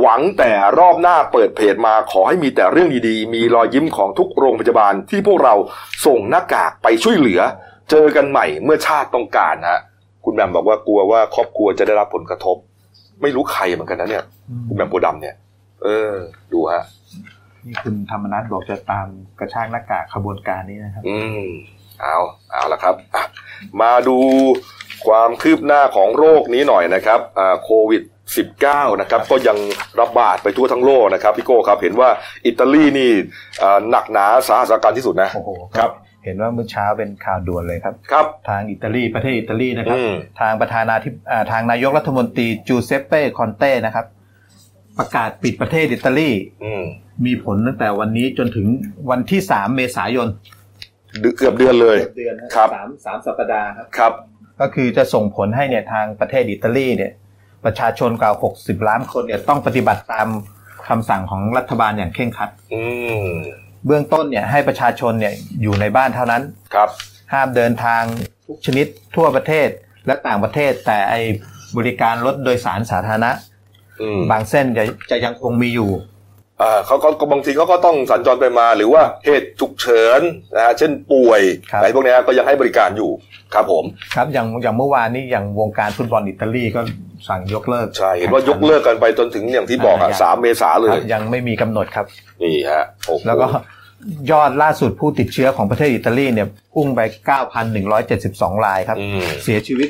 หวังแต่รอบหน้าเปิดเพจมาขอให้มีแต่เรื่องดีๆ มีรอยยิ้มของทุกโรงพยาบาลที่พวกเราส่งหน้ากากไปช่วยเหลือ เจอกันใหม่เมื่อชาติต้องการฮะคุณแหม่มบอกว่ากลัวว่าครอบครัวจะได้รับผลกระทบ ไม่รู้ใครเหมือนกันนะเนี่ย คุณแหม่มโพธิ์ดำเนี่ย เออ ดูฮะนี่คุณธรรมนัฐบอกจะตามกระชากหน้ากากขบวนการนี้นะครับ อืม เอาเอาละครับอะมาดูความคืบหน้าของโรคนี้หน่อยนะครับอ่าโควิด19นะครับก็ยังระบาดไปทั่วทั้งโลกนะครับพี่โก้ครับเห็นว่าอิตาลีนี่อ่าหนักหนาสาหัสอาการที่สุดนะโอ้โหครับ เห็นว่าเมื่อเช้าเป็นข่าวด่วนเลยครับครับ ทางอิตาลีประเทศอิตาลีนะครับอืมทางประธานาธิบอ่าทางนายกรัฐมนตรีจูเซปเป้คอนเต้นะครับ ประกาศปิดประเทศอิตาลีอืมมีผลตั้งแต่วันนี้จนถึงวันที่ 3 เมษายน เดือนเกือบเดือนเลยเดือนครับสามสามสัปดาห์ครับครับ ก็คือจะส่งผลให้เนี่ยทางประเทศอิตาลีเนี่ยประชาชนกว่า60 ล้านคนเนี่ยต้องปฏิบัติตามคำสั่งของรัฐบาลอย่างเคร่งครัดอืมเบื้องต้นเนี่ยให้ประชาชนเนี่ยอยู่ในบ้านเท่านั้นครับ ห้ามเดินทางทุกชนิดทั่วประเทศและต่างประเทศแต่ไอบริการรถโดยสารสาธารณะอืมบางเส้นจะจะยังคงมีอยู่อ่า เขาก็ก็บางทีเขาก็ต้องสัญจรไปมาหรือว่าเหตุฉุกเฉินนะฮะเช่นป่วยครับอะไรพวกเนี้ยก็ยังให้บริการอยู่ครับผมครับอย่างอย่างเมื่อวานนี้อย่างวงการฟุตบอลอิตาลีก็สั่งยกเลิก ใช่ เห็นว่ายกเลิกกันไปจนถึงอย่างที่บอกอะอ่าสามเมษาเลครัยบยังไม่มีกำหนดครับ นี่ฮะโอ้โหแล้วก็ยอดล่าสุดผู้ติดเชื้อของประเทศอิตาลีเนี่ยพุ่งไป 9,172 รายครับอืมเสียชีวิต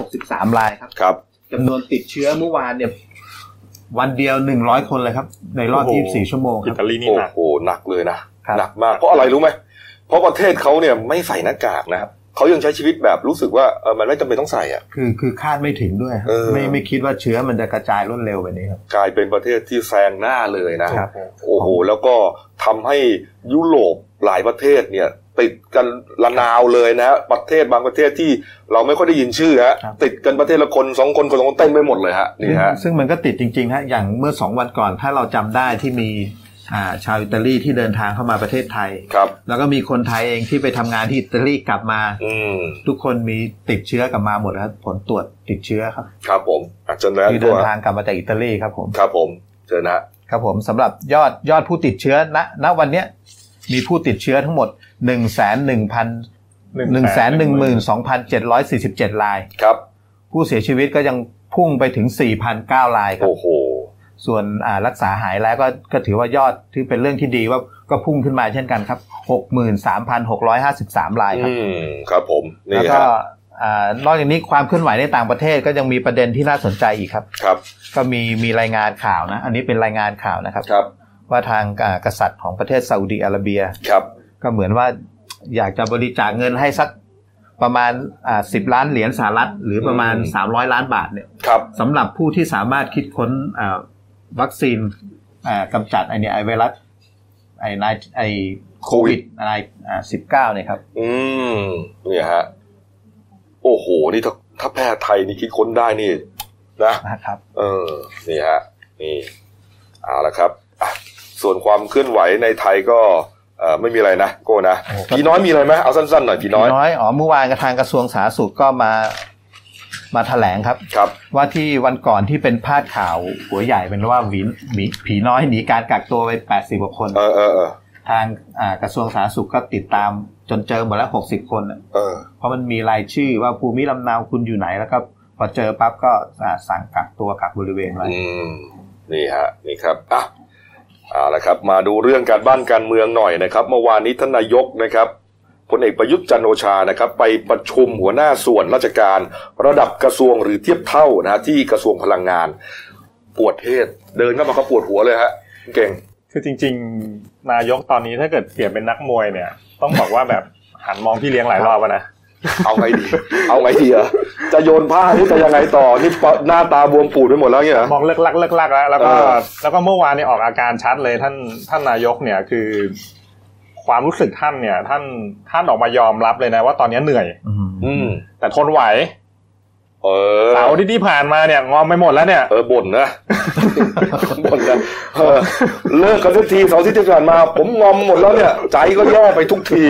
463 รายครับครับจำนวนติดเชื้อเมื่อวานเนี่ย วันเดียว100คนเลยครับ ในรอบโอ้โห24ชั่วโมงคอิรับตาลีนี่โอ้หนักโหหนักเลยนะครับหนักมากเพราะอะไรรู้ไหมเพราะประเทศเขาเนี่ยไม่ใส่หน้ากากนะครับเขายังใช้ชีวิตแบบรู้สึกว่าเออมันไม่จำเป็นต้องใส่อะคือคือคาดไม่ถึงด้วยครับเออไม่ไม่คิดว่าเชื้อมันจะกระจายรวดเร็วแบบนี้ครับกลายเป็นประเทศที่แซงหน้าเลยนะครับโอ้โหแล้วก็ทำให้ยุโรปหลายประเทศเนี่ย ติดกันระนาวเลยนะฮะประเทศบางประเทศที่เราไม่ค่อยได้ยินชื่อฮะครับติดกันประเทศละคนสองคนคนสองคนเต็มไปหมดเลยฮะนี่ฮะซึ่งมันก็ติดจริงๆฮะอย่างเมื่อสองวันก่อนถ้าเราจำได้ที่มีอ่าชาวอิตาลีที่เดินทางเข้ามาประเทศไทยครับแล้วก็มีคนไทยเองที่ไปทำงานที่อิตาลีกลับมาอืมทุกคนมีติดเชื้อกลับมาหมดครับผลตรวจติดเชื้อครับ ครับผมอาจารย์แล้วที่ตัเดิวนทางกลับมาจากอิตาลีครับผมครับผมเจอนะฮะครับผมสำหรับยอดยอดผู้ติดเชื้อณณวันเนี้ย มีผู้ติดเชื้อทั้งหมด1นึ่งแสนหนึ่งพันหนึ่งแสนหนึ่งหมื่นสองพันเจ็ดร้อยสี่สิบเจ็ดราย ครับ ผู้เสียชีวิตก็ยังพุ่งไปถึง 4,009รายครับ โอ้โห ส่วนอ่ารักษาหายแล้วก็ก็ถือว่ายอดที่เป็นเรื่องที่ดีว่าก็พุ่งขึ้นมาเช่นกันครับ 63,653 รายครับ อืม ครับผม นี่แล้วก็ฮะอ่านอกจากนี้ความเคลื่อนไหวในต่างประเทศก็ยังมีประเด็นที่น่าสนใจอีกครับ ครับ ก็มีมีรายงานข่าวนะ อันนี้เป็นรายงานข่าวนะครับ ครับ ว่าทางอ่ากษัตริย์ของประเทศซาอุดีอาระเบียครับ ก็เหมือนว่าอยากจะบริจาคเงินให้สักประมาณอ่าสิบล้านเหรียญสหรัฐ หรือประมาณ 300 ล้านบาทเนี่ยครับสำหรับผู้ที่สามารถคิดค้นอ่าวัคซีนอ่ากำจัดไอเนี่ยไอไวรัสไอนายไอโควิดอะไรอ่าสิบเก้าเนี่ยครับ อืมเนี่ยฮะ โอ้โห นี่ถ้าถ้าแพทย์ไทยนี่คิดค้นได้นี่ นะนะครับ เออ นี่ฮะ นี่ เอาละครับอะ ส่วนความเคลื่อนไหวในไทยก็เอ่อไม่มีอะไรนะโก้นะโอ้พี่น้อยมีอะไรไหมเอาสั้นๆหน่อยพี่น้อยน้อยอ๋อเมื่อวานกระทางกระทรวงสาธารณสุขก็มามาแถลงครับครับ ว่าที่วันก่อนที่เป็นพาดข่าวหัวใหญ่เป็นว่าหวีหมีผีน้อยหนีการกักตัวไปแปดสิบกว่าคนเออเออเออทางอ่ากระทรวงสาธารณสุขก็ติดตามจนเจอหมดแล้วหกสิบคนน่ะเออเพราะมันมีรายชื่อว่าภูมิลำเนาคุณอยู่ไหนแล้วก็พอเจอปั๊บก็อ่าสั่งกักตัวกักบริเวณไว้อืมนี่ฮะนี่ครับอะ เอาละครับมาดูเรื่องการบ้านการเมืองหน่อยนะครับ เมื่อวานนี้ท่านนายกนะครับพลเอกประยุทธ์จันโอชานะครับไปประชุมหัวหน้าส่วนราชการ ระดับกระทรวงหรือเทียบเท่านะที่กระทรวงพลังงาน ปวดเทศเดินเข้ามาก็ปวดหัวเลยฮะเก่ง คือจริง ๆ นายกตอนนี้ถ้าเกิดเปลี่ยนเป็นนักมวยเนี่ย ต้องบอกว่าแบบหันมองพี่เลี้ยงหลายรอบนะ เอาไงดี เอาไงดีเหรอจะโยนผ้าหรือจะยังไงต่อนี่ปะหน้าตาบวมปูดไปหมดแล้วเนี่ยเหรอมองเลิกลักเลิกลักแล้วแล้วก็เออแล้วก็เมื่อวานเนี่ยออกอาการชัดเลยท่านท่านนายกเนี่ยคือ ความรู้สึกท่านเนี่ย ท่านท่านออกมายอมรับเลยนะ ว่าตอนนี้เหนื่อย อืมแต่ทนไหว เออเสาร์ที่ที่ผ่านมาเนี่ยงอมไปหมดแล้วเนี่ย เออบ่นนะบ่นนะเออเลิกกันสักทีเสาร์อาที่ที่ผ่านมา ผมงอมหมดแล้วเนี่ย ใจก็แย่ไปทุกที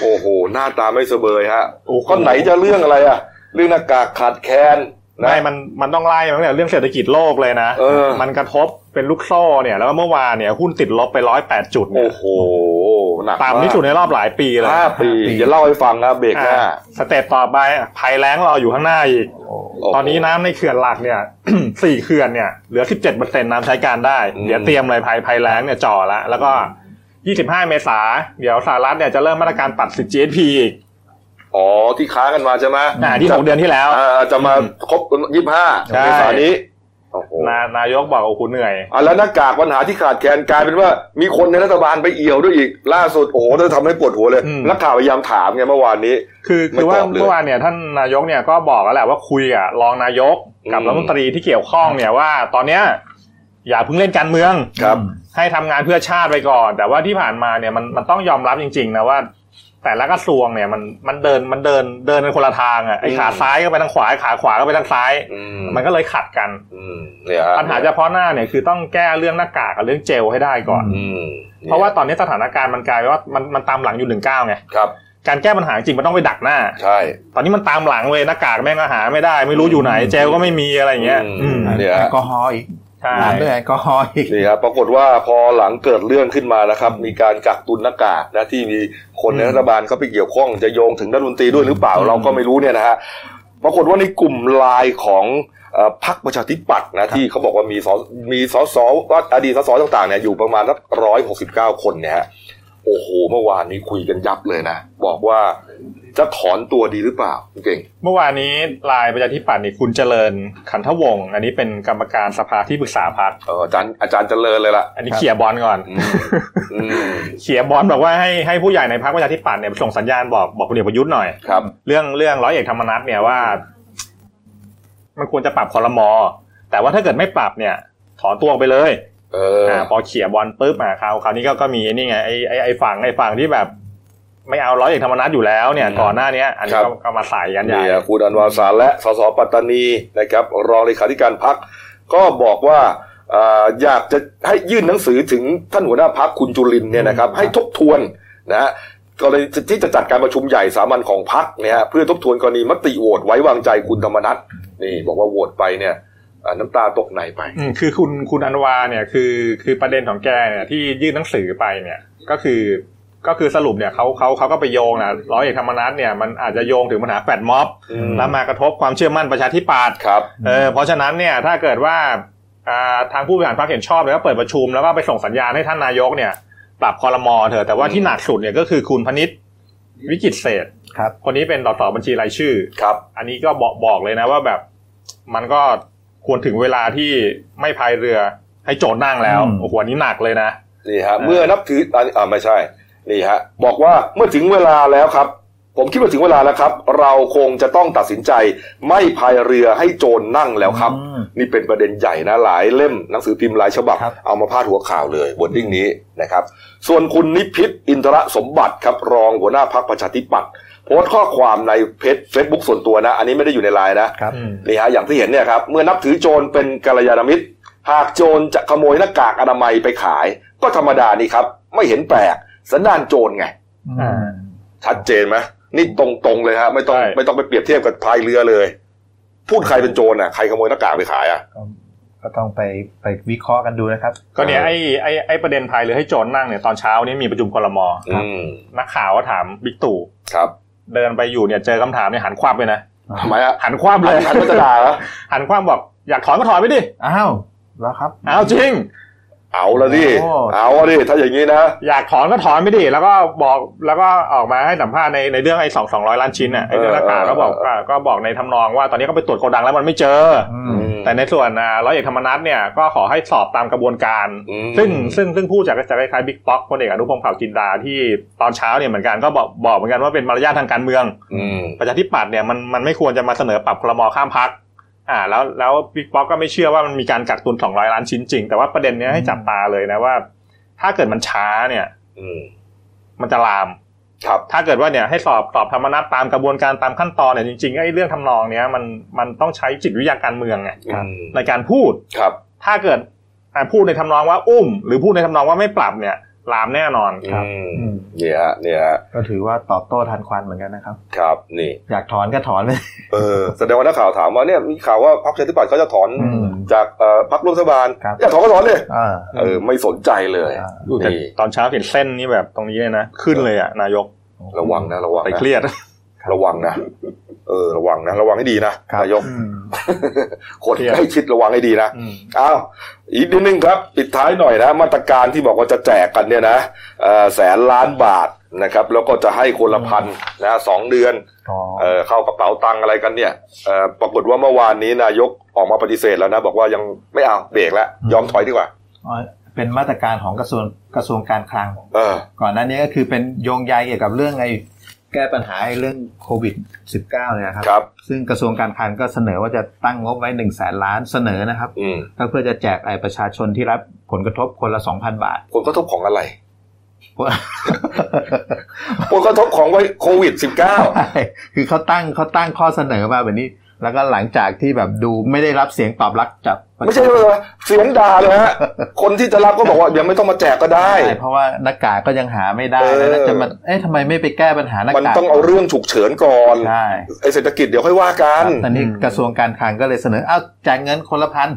โอ้โห หน้าตาไม่เสบยฮะโอ้โหก็ไหนจะเรื่องอะไรอะเรื่องหน้ากากขาดแคลนนะไม่มันมันต้องไล่มาตั้งแต่เรื่องเศรษฐกิจโลกเลยนะเออมันกระทบเป็นลูกโซ่เนี่ย แล้วก็เมื่อวานเนี่ยหุ้นติดลบไปร้อยแปดจุดเนี่โอ้ยโห หนักต่ำที่สุดในรอบหลายปีเลยห้าปีจะเล่าให้ฟังนะเบรกหน้าอ่า step ต่อไปภัยแล้งรออยู่ข้างหน้าอีกโอ้โหตอนนี้น้ำในเขื่อนหลักเนี่ยสี่เขื่อนเนี่ยเหลือสิบเจ็ดเปอร์เซ็นต์น้ำใช้การได้อืมเดี๋ยวเตรียมเลยภัยภัยแล้งเนี่ยจ่อละแล้วก็ยี่สิบห้าเมษาเดี๋ยวสหรัฐเนี่ยจะเริ่มมาตรการตัดสิทธิ GSP อีกอ๋อที่ค้างกันมาใช่ไหมอ่าที่หกเดือนที่แล้วอ่าจะมาครบยี่สิบห้าใช่เมษายน นี้โอ้โหนานายกบอกโอ้โหเหนื่อยอะแล้วหน้ากากปัญหาที่ขาดแคลนกลายเป็นว่ามีคนในรัฐบาลไปเอี่ยวด้วยอีกล่าสุดโอ้โหจะทำให้ปวดหัวเลยอืมนักข่าวพยายามถามไงเมื่อวานนี้ คือไม่คือว่าตอบเลยเมื่อวานเนี่ยท่านนายกเนี่ยก็บอกแล้วแหละว่าคุยกับรองนายกกับอืมรัฐมนตรีที่เกี่ยวข้องเนี่ยว่าตอนเนี้ยอย่าเพิ่งเล่นการเมืองครับ ให้ทำงานเพื่อชาติไปก่อน แต่ว่าที่ผ่านมาเนี่ยมันมันต้องยอมรับจริง ๆ นะว่า แต่ละกระทรวงเนี่ยมันมันเดินมันเดินเดินเป็นคนละทางอะไอ้อืมขาซ้ายก็ไปทางขวาไอ้ขาขวาก็ไปทางซ้ายอืมมันก็เลยขัดกันอืมเนี่ยฮะปัญหาเฉพาะหน้าเนี่ยคือต้องแก้เรื่องหน้ากากกับเรื่องเจลให้ได้ก่อนอืมเพราะว่าตอนนี้สถานการณ์มันกลายเป็นว่ามันมันตามหลังอยู่หนึ่งเก้าไงครับการแก้ปัญหาจริงมันต้องไปดักหน้า ใช่ ตอนนี้มันตามหลังเลยหน้ากากแม่งก็หาไม่ได้ ไม่รู้อยู่ไหน เจลก็ไม่มีอะไรอย่างเงี้ยอืมอืมเนี่ยแอฮะลกอฮอล์อีก ใช่ตามด้วยแอลกอฮอล์อีกนี่ครับปรากฏว่าพอหลังเกิดเรื่องขึ้นมานะครับ มีการกักตุนหน้ากากนะที่มีคนในรัฐบาลเขาไปเกี่ยวข้องจะโยงถึงรัฐมนตรีด้วยหรือเปล่าเราก็ไม่รู้เนี่ยนะฮะปรากฏว่าในกลุ่มไลน์ของเอ่อพรรคประชาธิปัตย์นะที่เขาบอกว่ามีสมีสสว่าอดีตสสต่างๆเนี่ยอยู่ประมาณสักร้อยหกสิบเก้าคนเนี่ยฮะ โอ้โหเมื่อวานนี้คุยกันยับเลยนะ บอกว่าจะถอนตัวดีหรือเปล่าคุณเก่ง เมื่อวานนี้ลายประชาธิปัตย์นี่คุณเจริญขันทวงศ์อันนี้เป็นกรรมการสภาที่ปรึกษาพรรคเอออาจารย์อาจารย์เจริญเลยล่ะ อันนี้เขี่ยบอลก่อนอืมอืมเขี่ยบอลบอกว่าให้ให้ผู้ใหญ่ในพรรคประชาธิปัตย์เนี่ยส่งสัญญาณบอกบอกพลเอกประยุทธ์หน่อยครับ เรื่องเรื่องร้อยเอกธรรมนัฐเนี่ยว่า มันควรจะปรับคอรมอแต่ว่าถ้าเกิดไม่ปรับเนี่ย ถอนตัวออกไปเลยเอออ่าพอเขี่ยบอลปุ๊บอะคราวคราวนี้ก็ก็มีนี่ไงไอ้ไอ้ไอ้ฝั่งไอ้ฝั่งที่แบบ ไม่เอาร้อยเอกธรรมนัฐอยู่แล้วเนี่ยอืมก่อนหน้าเนี้ยอันนี้ครัก็บก็มาใส่กันใหญ่นี่คุณอันวาสารและสสปัตตานีนะครับ รองเลขาธิการพักก็บอกว่าอ่าอยากจะให้ยื่นหนังสือถึงท่านหัวหน้าพักคุณจุลินทร์เนี่ยนะครับ ให้ทบทวนนะฮะกรณีที่จะจัดการประชุมใหญ่สามัญของพักเนี่ยฮะเพื่อทบทวนกรณีมติโหวตไว้วางใจคุณธรรมนัฐนี่บอกว่าโหวตไปเนี่ย อ่าน้ำตาตกในไปอืมคือคุณคุณอันวาเนี่ยคือคือประเด็นของแกเนี่ยที่ยื่นหนังสือไปเนี่ยก็คือก็คือสรุปเนี่ยเขาเขาเขาก็ไปโยงนะร้อยเอกธรรมนัฐเนี่ยมันอาจจะโยงถึงปัญหาแฟดม็อบอืมแล้วมากระทบความเชื่อมั่นประชาธิปัตย์ครับเออเพราะฉะนั้นเนี่ยถ้าเกิดว่าอ่าทางผู้บริหารพรรคเห็นชอบแล้วก็เปิดประชุมแล้วก็ไปส่งสัญญาณให้ท่านนายกเนี่ยปรับคอรมอเถอะแต่ว่าที่หนักสุดเนี่ยก็คือคุณพนิษฐ์วิกิตเศษครับคนนี้เป็นต่อต่อบัญชีรายชื่อครับ อันนี้ก็บอกบอกเลยนะว่าแบบมันก็ ควรถึงเวลาที่ไม่พายเรือให้โจทย์นั่งแล้วอืมโอ้โหอันนี้หนักเลยนะนี่ฮะเออเมื่อนับถืออ่าอ่าไม่ใช่นี่ฮะบอกว่าเมื่อถึงเวลาแล้วครับ ผมคิดว่าถึงเวลาแล้วครับ เราคงจะต้องตัดสินใจ ไม่พายเรือให้โจรนั่งแล้วครับอืมนี่เป็นประเด็นใหญ่นะหลายเล่มหนังสือพิมพ์หลายฉบับครับเอามาพาดหัวข่าวเลยบทดิ้งนี้นะครับ ส่วนคุณนิพิษอินทรสมบัติครับรองหัวหน้าพักประชาธิปัตย์ โพสต์ข้อความในเพจเฟซบุ๊กส่วนตัวนะ อันนี้ไม่ได้อยู่ในไลน์นะครับอืมนี่ฮะอย่างที่เห็นเนี่ยครับ เมื่อนับถือโจรเป็นกัลยาณมิตร หากโจรจะขโมยหน้ากากอนามัยไปขาย ก็ธรรมดานี่ครับ ไม่เห็นแปลกสันดานโจรไงอ่าชัดเจนไหมนี่ตรงๆเลยฮะไม่ต้องใช่ไม่ต้องไปเปรียบเทียบกับพายเรือเลย พูดใครเป็นโจรอะใครขโมยหน้ากากไปขายอะก็ก็ต้องไปไปวิเคราะห์กันดูนะครับ ก็เนี่ยไอ้ไอ้ไอ้ประเด็นพายเรือให้โจรนั่งเนี่ยตอนเช้านี้มีประชุมคอรมออืมนักข่าวก็ถามบิ๊กตู่ครับ เดินไปอยู่เนี่ยเจอคำถามเนี่ยหันควับเลยนะทำไมอะหันควับเลยหันมาจะด่าเหรอหันควับบอกอยากถอนก็ถอนไปดิอ้าวแล้วครับอ้าวจริง เอาละดิ โอ้ เอาละดิ ถ้าอย่างนี้นะ อยากถอนก็ถอนไม่ดิแล้วก็บอกแล้วก็ออกมาให้สัมภาษณ์ในในเรื่องไอ้สองสองร้อยล้านชิ้นน่ะไอ้เรื่องหน้ากากเออ ก็บอกเออก็ก็บอกในทำนองว่าตอนนี้ก็ไปตรวจโกดังแล้วมันไม่เจอออืม แต่ในส่วนอ่าร้อยเอกธรรมนัฐเนี่ยก็ขอให้สอบตามกระบวนการ อืมซึ่งซึ่งซึ่งพูดจากจากคล้ายๆบิ๊กป๊อกพลเอกอนุพงศ์เผ่าจินดาที่ตอนเช้าเนี่ยเหมือนกันก็บอกบอกเหมือนกันว่าเป็นมารยาททางการเมือง อืม ประชาธิปัตย์เนี่ยมันมันไม่ควรจะมาเสนอปรับครมข้ามพัก อ่าแล้วแล้วบิ๊กป๊อกก็ไม่เชื่อว่ามันมีการกักตุน200ล้านชิ้นจริง แต่ว่าประเด็นเนี้ยให้จับตาเลยนะว่า ถ้าเกิดมันช้าเนี่ย อืมมันจะลาม ครับ ถ้าเกิดว่าเนี่ยให้สอบสอบธรรมนัตตามกระบวนการตามขั้นตอนเนี่ยจริงๆไอ้เรื่องทำนองเนี้ยมันมันต้องใช้จิตวิทยาการเมืองไงอืมในการพูดครับ ถ้าเกิดอ่าพูดในทำนองว่าอุ้ม หรือพูดในทำนองว่าไม่ปรับเนี่ย ลามแน่นอนอืมอืมเนี่ยฮะเนี่ยฮะก็ถือว่าตอบโต้ทันควันเหมือนกันนะครับ ครับนี่ อยากถอนก็ถอนไปเออแสดงว่านักข่าวถามว่าเนี่ยมีข่าวว่าพรรคประชาธิปัตย์เขาจะถอนอืมจากเอ่อพรรคร่วมรัฐบาลครับอยากถอนก็ถอนเลยอ่าเออไม่สนใจเลยอ่าดูแต่นี่ตอนเช้าเห็นเส้นนี่แบบตรงนี้เลยนะขึ้นเลยอะนายก ระวังนะระวังไปนะเครียด ระวังนะ เออระวังนะระวังให้ดีนะครับนายกอืมคนเครียดใกล้ชิดระวังให้ดีนะอืมอ้าวอีกนิดนึงครับ ปิดท้ายหน่อยนะ มาตรการที่บอกว่าจะแจกกันเนี่ยนะเอ่อแสนล้านบาทนะครับ แล้วก็จะให้คนละพันนะสองเดือนอ๋อเอ่อเข้ากระเป๋าตังค์อะไรกันเนี่ยเอ่อปรากฏว่าเมื่อวานนี้นายกออกมาปฏิเสธแล้วนะ บอกว่ายังไม่เอาเบรกแล้วยอมถอยดีกว่าอ๋อเป็นมาตรการของกระทรวงกระทรวงการคลังเออก่อนหน้านี้ก็คือเป็นโยงใยเกี่ยวกับเรื่องไอ้ แก้ปัญหาไอ้เรื่องโควิด -19 เนี่ยนะครับครับซึ่งกระทรวงการคลังก็เสนอว่าจะตั้งงบไว้หนึ่งแสนล้านเสนอนะครับอืมก็เพื่อจะแจกไอ้ประชาชนที่รับผลกระทบคนละสองพันบาท ผลกระทบของอะไร ผลกระทบของไวโควิด -19 ใช่คือเขาตั้งเขาตั้งข้อเสนอมาแบบนี้ แล้วก็หลังจากที่แบบดูไม่ได้รับเสียงตอบรับจากประชาไม่ใช่ว่าเสียงด่าเลยฮะคนที่จะรับก็บอกว่ายังไม่ต้องมาแจกก็ได้ใช่เพราะว่าหน้ากากก็ยังหาไม่ได้เออแล้วจะมาเอ๊ะทำไมไม่ไปแก้ปัญหาหน้ามันกากต้องเอาเรื่องฉุกเฉินก่อนใช่ไอเศรษฐกิจเดี๋ยวค่อยว่ากันตอนนี้กระทรวงการคลังก็เลยเสนออ้าวจ่ายเงินคนละพัน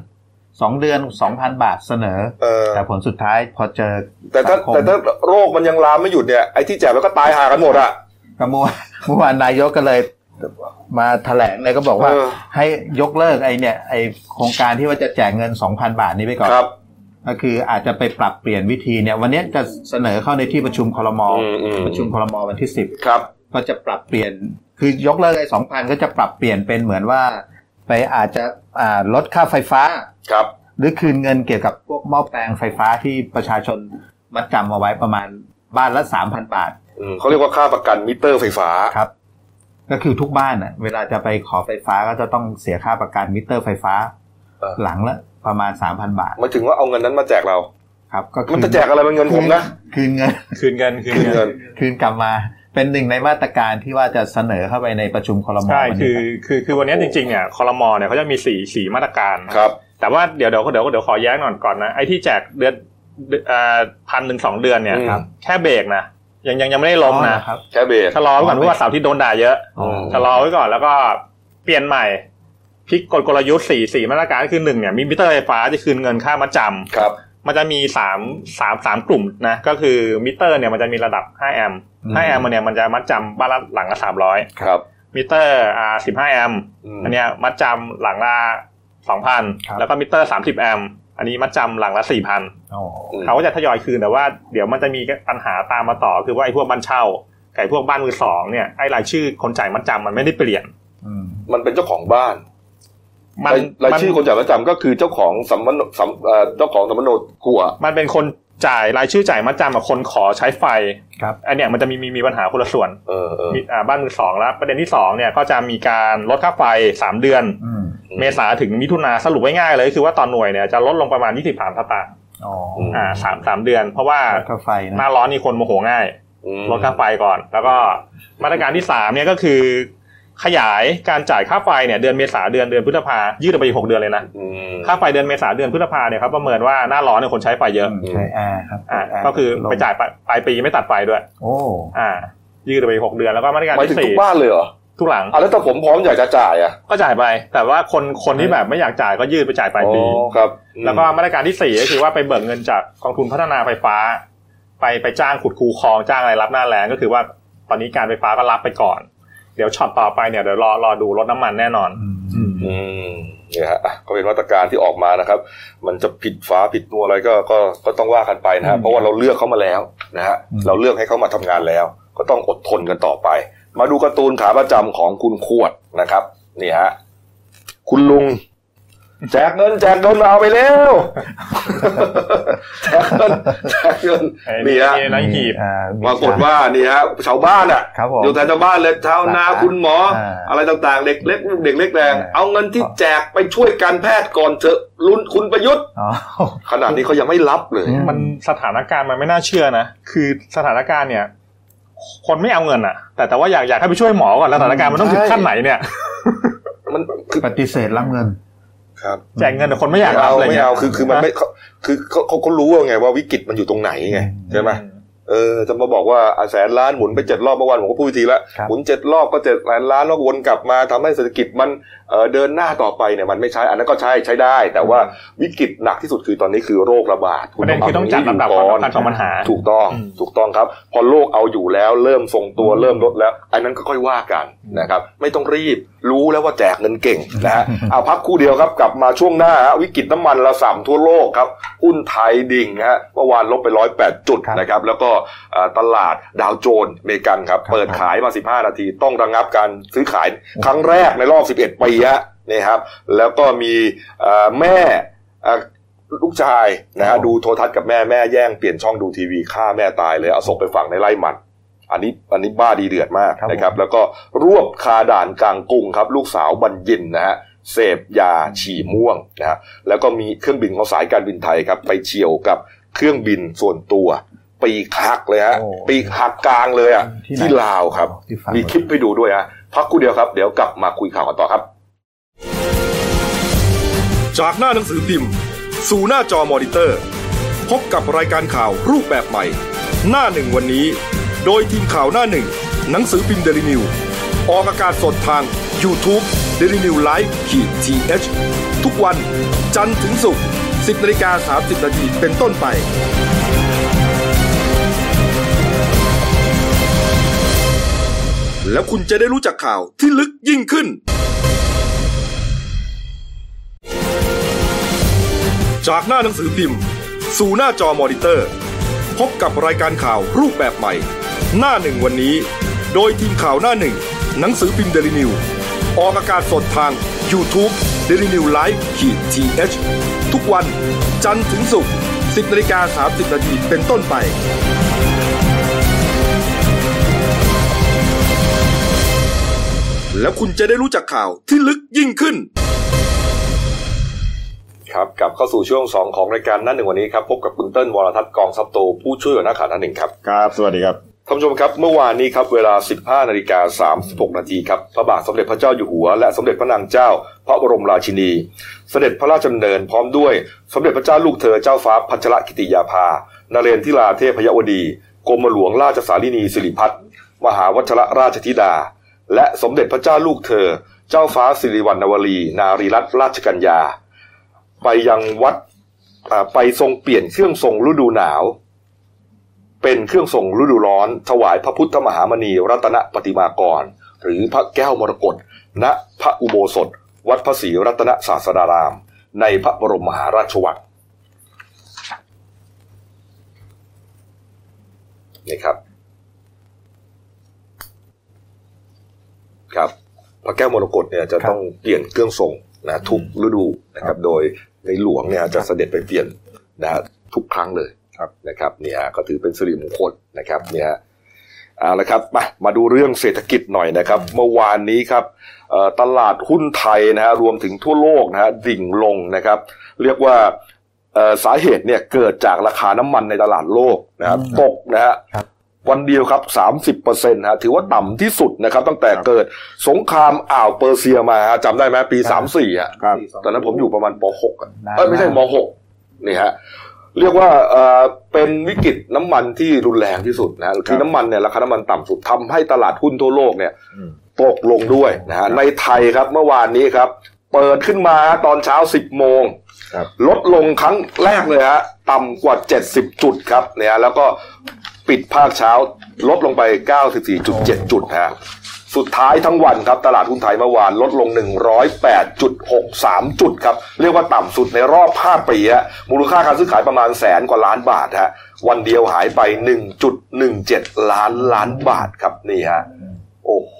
สองเดือนสองพันบาทเสนอเออแต่ผลสุดท้ายพอเจอ แต่ถ้าสังคมแต่ถ้าโรคมันยังลามไม่หยุดเนี่ยไอ้ที่แจกแล้วก็ตายหากันหมดอะก็เมื่อวานเมื่อวานนายกก็เลย มาแถลงเลยก็บอกว่าเออให้ยกเลิกไอ้เนี่ยไอ้โครงการที่ว่าจะแจกเงินสองพันบาทนี้ไปก่อนครับก็คืออาจจะไปปรับเปลี่ยนวิธีเนี่ย วันนี้จะเสนอเข้าในที่ประชุมคอรมออืมอืมประชุมคอรมอวันที่สิบครับก็จะปรับเปลี่ยน คือยกเลิกไอ้สองพันก็จะปรับเปลี่ยนเป็นเหมือนว่า ไปอาจจะอ่าลดค่าไฟฟ้าครับ หรือคืนเงินเกี่ยวกับพวกหม้อแปลงไฟฟ้าที่ประชาชนมัดจำเอาไว้ประมาณบ้านละสามพันบาทอืมเขาเรียกว่าค่าประกันมิเตอร์ไฟฟ้าครับ ก็คือทุกบ้านอะ เวลาจะไปขอไฟฟ้าก็จะต้องเสียค่าประกันมิเตอร์ไฟฟ้า เออ หลังละประมาณสามพันบาทหมายถึงว่าเอาเงินนั้นมาแจกเรา ครับ ก็คือมันจะแจกอะไรเป็นเงินผมนะ คืนเงิน คืนเงินคืนคืนเงิเงินนคืนกลับมาเป็นหนึ่งในมาตรการที่ว่าจะเสนอเข้าไปในประชุมคอรมอใช่วันคืนี้อครับคือคือวันนี้จริงๆเนี่ยคอรมอเนี่ยเขาจะมีสี่สี่มาตรการครับ แต่ว่าเดี๋ยวเดี๋ยวเดี๋ยวเดี๋ยวขอแย้งหน่อยก่อนนะไอ้ที่แจกเดือนพันหนึ่งสองเดือนเนี่ยอืม แค่เบรกนะ ยังยังยังไม่ได้ล้มอ๋อนะเหรอครับแค่เบรกชะลอไว้ก่อนเพราะว่าเสาร์ที่โดนด่าเยอะอืมชะลอไว้ก่อนแล้วก็เปลี่ยนใหม่พลิกกฎกลยุทธ์สี่สี่มาตรการก็คือหนึ่งเนี่ยมีมิเตอร์ไฟฟ้าจะคืนเงินค่ามัดจำครับ มันจะมีสามสามสามกลุ่มนะก็คือมิเตอร์เนี่ยมันจะมีระดับ5แอมป์อืม5แอมป์เนี่ยมันจะมัดจำบ้านละหลังละ300ครับมิเตอร์อ่า15แอมป์อืมอันเนี้ยมัดจำหลังละครับ2,000แล้วก็มิเตอร์30แอมป์อันนี้มัดจำหลังละ4,000อ๋ออืม เขาก็จะทยอยคืนแต่ว่าเดี๋ยวมันจะมีปัญหาตามมาต่อ คือว่าไอ้พวกบ้านเช่าไก่พวกบ้านมือสองเนี่ยไอ้รายชื่อคนจ่ายมัดจำมันไม่ได้เปลี่ยนอืมมันเป็นเจ้าของบ้านมันรายรายมันชื่อคนจ่ายประจำก็คือเจ้าของสัมมโนสัมเอ่อเจ้าของสัมมโนครัว มันเป็นคนจ่ายรายชื่อจ่ายมัดจำกับคนขอใช้ไฟครับอันเนี้ยมันจะมีมีมีปัญหาคนละส่วนเออเออมีอ่าบ้านมือสองแล้ว ประเด็นที่สองเนี่ยก็จะมีการลดค่าไฟสามเดือนอืมเมษาถึงมิถุนาสรุปไว้ง่ายเลย คือว่าตอนหน่วยเนี่ยจะลดลงประมาณ23สตางค์ อ๋ออ่าสามสามเดือน เพราะว่าค่าไฟหน้านะร้อนนี่คนโมโหง่ายอืมลดค่าไฟก่อน แล้วก็มาตรการที่สามเนี่ยก็คือ ขยายการจ่ายค่าไฟเนี่ยเดือนเมษาเดือนเดือนพฤษภายืดออกไปอีกหกเดือนเลยนะอืมค่าไฟเดือนเมษาเดือนพฤษภาเนี่ยเขาประเมินว่าหน้าร้อนเนี่ยคนใช้ไฟเยอะใช้แอร์ครับอ่าแร์ก็คือลมไปจ่ายปลายปลายปีไม่ตัดไฟด้วย โอ้อ่ายืดออกไปอีกหกเดือนแล้วก็มาตรการหมายถึที่งทุสี่กบ้านเลยเหรอ ทุกหลังอะแล้วถ้าผมพร้อมอยากจะจ่ายอะก็จ่ายไป แต่ว่าคนคนที่แบบไม่อยากจ่ายก็ยืดไปจ่ายปลายปีอ๋อครับอืมแล้วก็มาตรการที่สี่ก็คือว่าไปเบิกเงินจากกองทุนพัฒนาไฟฟ้า ไปไปจ้างขุดคูคลองจ้างอะไรรับหน้าแรงก็คือว่าตอนนี้การไฟฟ้าก็รับไปก่อน เดี๋ยวช็อตต่อไปเนี่ยเดี๋ยวรอรอดูรถน้ำมันแน่นอน อืมอืมเนี่ยฮะอะก็เป็นมาตรการที่ออกมานะครับ มันจะผิดฝาผิดนัวอะไรก็ก็ก็ต้องว่ากันไปนะฮะเพราะว่าเราเลือกเขามาแล้วนะฮะเราเลือกให้เขามาทำงานแล้ว ก็ต้องอดทนกันต่อไป มาดูการ์ตูนขาประจำของคุณขวดนะครับนี่ฮะคุณลุง แจกเงินแจกเงินมาเอาไปแล้วแจกเงินแจกเงินไอ้นี่ฮะไอ้หีบอ่ปรากฏว่านี่ฮะชาวบ้านอะครับผมอยู่แถวชาวบ้านเลยชาวนาคุณหมออ่าอะไรต่างๆ เด็กเล็กลูกเด็กเล็กแดงอ่าเอาเงินที่แจกไปช่วยการแพทย์ก่อนเถอะลุนคุณประยุทธ์อ๋อขนาดนี้เขายังไม่รับเลยอืมันสถานการณ์มันไม่น่าเชื่อนะคือสถานการณ์เนี่ย คนไม่เอาเงินอะ แต่แต่ว่าอยากอยากให้ไปช่วยหมอก่อนแล้วสถานการณ์มันต้องถึงขั้นไหนเนี่ย มันคือปฏิเสธรับเงิน ครับแจกเงินแต่คนไม่อยากไม่รับเอาเลยไม่นี่ยเอาคือคือมันไม่เขาคือเขาเขาเขารู้ว่าไงว่าวิกฤตมันอยู่ตรงไหนไงใช่ไหม เออจะมาบอกว่าอะแสนล้านหมุนไปเจ็ดรอบเมื่อวานผมก็พูดวิธีแล้วครับหมุนเจ็ดรอบก็เจ็ดแสนล้านแล้ววนกลับมาทำให้เศรษฐกิจมันเออเดินหน้าต่อไปเนี่ยมันไม่ใช่อันนั้นก็ใช่ใช้ได้ แต่ว่าวิกฤตหนักที่สุดคือตอนนี้คือโรคระบาดประเด็นคือต้องจัดลำดับความสำคัญของปัญหาถูกต้องอืมถูกต้องครับ พอโลกเอาอยู่แล้วเริ่มทรงตัวเริ่มลดแล้ว อันนั้นก็ค่อยว่ากันนะครับไม่ต้องรีบรู้แล้วว่าแจกเงินเก่งนะฮะเอาพักครู่เดียวครับกลับมาช่วงหน้าฮะวิกฤตน้ำมันระส่ำทั่วโลกครับหุ้นไทยดิ่งฮะเมื่อวานลบไปร้อยแปดจุดครับนะครับแล้วก็เอ่อตลาดดาวโจนส์อเมริกันครับครับ เปิดขายมา 15 นาที ต้องระงับการซื้อขายครั้งแรกในรอบ 11 ปีฮะนี่ครับ แล้วก็มีเอ่อแม่เอ่อลูกชายนะฮะดูโทรทัศน์กับแม่แม่แย่งเปลี่ยนช่องดูทีวีฆ่าแม่ตายเลยเอาศพไปฝังในไร่มันอันนี้อันนี้บ้าดีเดือดมากครับนะครับ แล้วก็รวบคาด่านกลางกรุงครับ ลูกสาวบรรยินนะฮะเสพยาฉี่ม่วงนะฮะแล้วก็มีเครื่องบินของสายการบินไทยครับ ไปเฉียวกับเครื่องบินส่วนตัว ปีกหักเลยฮะโอ้ปีกหักกลางเลยอะที่ไหนที่ลาวครับ ที่ฝั่ง มีคลิปให้ดูด้วยฮะพักกูเดียวครับเดี๋ยวกลับมาคุยข่าวกันต่อครับ จากหน้าหนังสือพิมพ์ สู่หน้าจอมอนิเตอร์ พบกับรายการข่าวรูปแบบใหม่ หน้าหนึ่งวันนี้ โดยทีมข่าวหน้าหนึ่ง หนังสือพิมพ์เดลิวิวออกอากาศสดทาง YouTube d e l i n e w l i v e ขีดทีเทุกวัน จันทร์ถึงศุกร์10นาฬิกา30นาทีเป็นต้นไป แล้วคุณจะได้รู้จักข่าวที่ลึกยิ่งขึ้น จากหน้าหนังสือพิมพ์ สู่หน้าจอมอนิเตอร์ พบกับรายการข่าวรูปแบบใหม่ หน้าหนึ่งวันนี้ โดยทีมข่าวหน้าหนึ่ง หนังสือพิมพ์เดลิวิวออกอากาศสดทาง YouTube d e l i n e w l i v e ขีดทีเทุกวัน จันทร์ถึงศุกร์10นาฬิกา30นาทีเป็นต้นไป แล้วคุณจะได้รู้จักข่าวที่ลึกยิ่งขึ้น ครับกลับเข้าสู่ช่วง 2 ของรายการนั่นหนึ่งวันนี้ครับพบกับคุณเติ้ลวรทัศน์กองซับโต ผู้ช่วยหัวหน้าข่าวนั่นหนึ่งครับครับ สวัสดีครับท่านผู้ชมครับเมื่อวานนี้ครับเวลา 15นาฬิกา36นาทีครับพระบาทสมเด็จพระเจ้าอยู่หัว และสมเด็จพระนางเจ้า พระบรมราชินี เสด็จพระราชดำเนินพร้อมด้วย สมเด็จพระเจ้าลูกเธอเจ้าฟ้าพัชรกิติยาภา นเรนทิราเทพยวดีกรมหลวงราชสารินีสิริพัฒน์มหาวัชรราชธิดา และสมเด็จพระเจ้าลูกเธอ เจ้าฟ้าสิริวัณณวรี นารีรัตนราชกัญญา ไปยังวัดไปทรงเปลี่ยนเครื่องทรงฤดูหนาว เป็นเครื่องทรงฤดูร้อน ถวายพระพุทธมหามณีรัตนปฏิมากร หรือพระแก้วมรกตณพระอุโบสถ วัดพระศรีรัตนศาสดาราม ในพระบรมมหาราชวังนี่ครับ ครับพระแก้วมรกตเนี่ยจะครับต้องเปลี่ยนเครื่องทรงนะทุกฤดูนะครับ โดยในหลวงเนี่ยจะเสด็จไปเปลี่ยนนะทุกครั้งเลยครับนะครับเนี่ยก็ถือเป็นสิริมงคลนะครับเนี่ยเอาละครับมามาดูเรื่องเศรษฐกิจหน่อยนะครับ เมื่อวานนี้ครับเอ่อตลาดหุ้นไทยนะฮะรวมถึงทั่วโลกนะฮะดิ่งลงนะครับ เรียกว่าเอ่อสาเหตุเนี่ยเกิดจากราคาน้ำมันในตลาดโลกนะครับอืมตกนะฮะครับ วันเดียวครับ30เปอร์เซ็นต์ฮะถือว่าต่ำที่สุดนะครับ ตั้งแต่เกิดสงครามอ่าวเปอร์เซียมาฮะจำได้ไหมปี34อะครับตอนนั้นผมอยู่ประมาณป .6 อะนานเอ้ยไม่ใช่มากม .6 นี่ฮะเรียกว่าเอ่อเป็นวิกฤตน้ำมันที่รุนแรงที่สุดนะคือน้ำมันเนี่ยราคาน้ำมันต่ำสุดทำให้ตลาดหุ้นทั่วโลกเนี่ยอืมตกลงด้วยนะฮะในไทยครับเมื่อวานนี้ครับ เปิดขึ้นมาตอนเช้า10โมงครับลดลงครั้งแรกเลยฮะต่ำกว่า 70 จุดครับเนี่ยแล้วก็ ปิดภาคเช้าลดลงไป 94.7 จุดฮะสุดท้ายทั้งวันครับ ตลาดหุ้นไทยเมื่อวานลดลง 108.63 จุดครับ เรียกว่าต่ำสุดในรอบ 5 ปีฮะมูลค่าการซื้อขายประมาณแสนกว่าล้านบาทฮะวันเดียวหายไป 1.17 ล้านล้านบาทครับนี่ฮะโอ้โห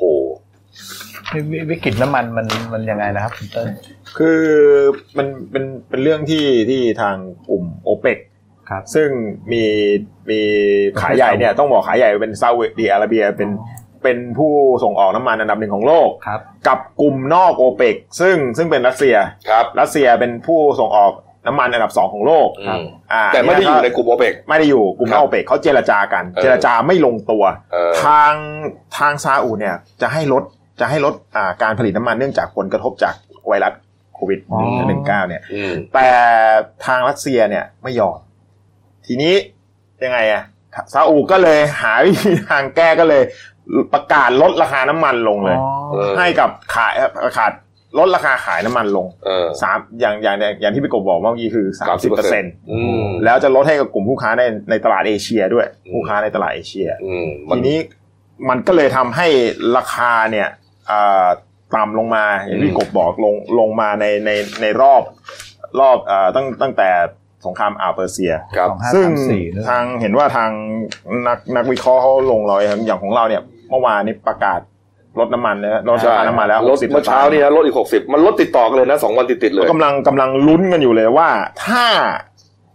วิวิกฤตน้ำมันมันมันยังไงนะครับคุณเติ้ลคือมันเป็นเป็นเรื่องที่ที่ทางกลุ่มโอเปก ครับซึ่งมีมีขายใหญ่เนี่ยต้องบอกขายใหญ่เป็นซาอุดิอาระเบียเป็นเป็นผู้ส่งออกน้ำมันอันดับหนึ่งของโลกครับกับกลุ่มนอกโอเปกซึ่งซึ่งเป็นรัสเซียครับรัสเซียเป็นผู้ส่งออกน้ำมันอันดับสองของโลกอืมอ่าแต่ไม่ได้อยู่ในกลุ่มโอเปกไม่ได้อยู่กลุ่มนอกโอเปกเขาเจรจากันเออเจรจาไม่ลงตัวเออทางทางซาอุเนี่ยจะให้ลดจะให้ลดอ่าการผลิตน้ำมันเนื่องจากผลกระทบจากไวรัสโควิดอ๋อหนึ่งเก้าเนี่ยอืมแต่ทางรัสเซียเนี่ยไม่ยอม ทีนี้ยังไงอะซาอุก็เลยหาวิธีทางแก้ก็เลย ประกาศลดราคาน้ำมันลงเลยเออให้กับขายประกาศลดราคาขายน้ำมันลงเออสามอย่างอย่างอย่างที่พี่กบบอกเมื่อกี้คือสามสิบเปอร์เซ็นต์อืมแล้วจะลดให้กับกลุ่มผู้ค้าในในตลาดเอเชียด้วยอืมผู้ค้าในตลาดเอเชียอืมมัทีนี้มันก็เลยทำให้ราคาเนี่ยอ่าต่ำลงมาอย่างที่อืมกบบอกลงลงมาในในในรอบรอบอ่าตั้งตั้งแต่ สงครามอ่าวเปอร์เซียครับสองห้าซึ่งสามสี่ด้วยทางเห็นว่าทางนักนักวิเคราะห์เขาลงรอยครับอย่างของเราเนี่ย เมื่อวานนี้ประกาศลดน้ำมันแล้วลดราคาน้ำมันแล้วลด60เมื่อเช้านี่ฮะลดอีกหกสิบมันลดติดต่อกันเลยนะสองวันติดติดๆเลยกำลังกำลังลุ้นกันอยู่เลยว่าถ้า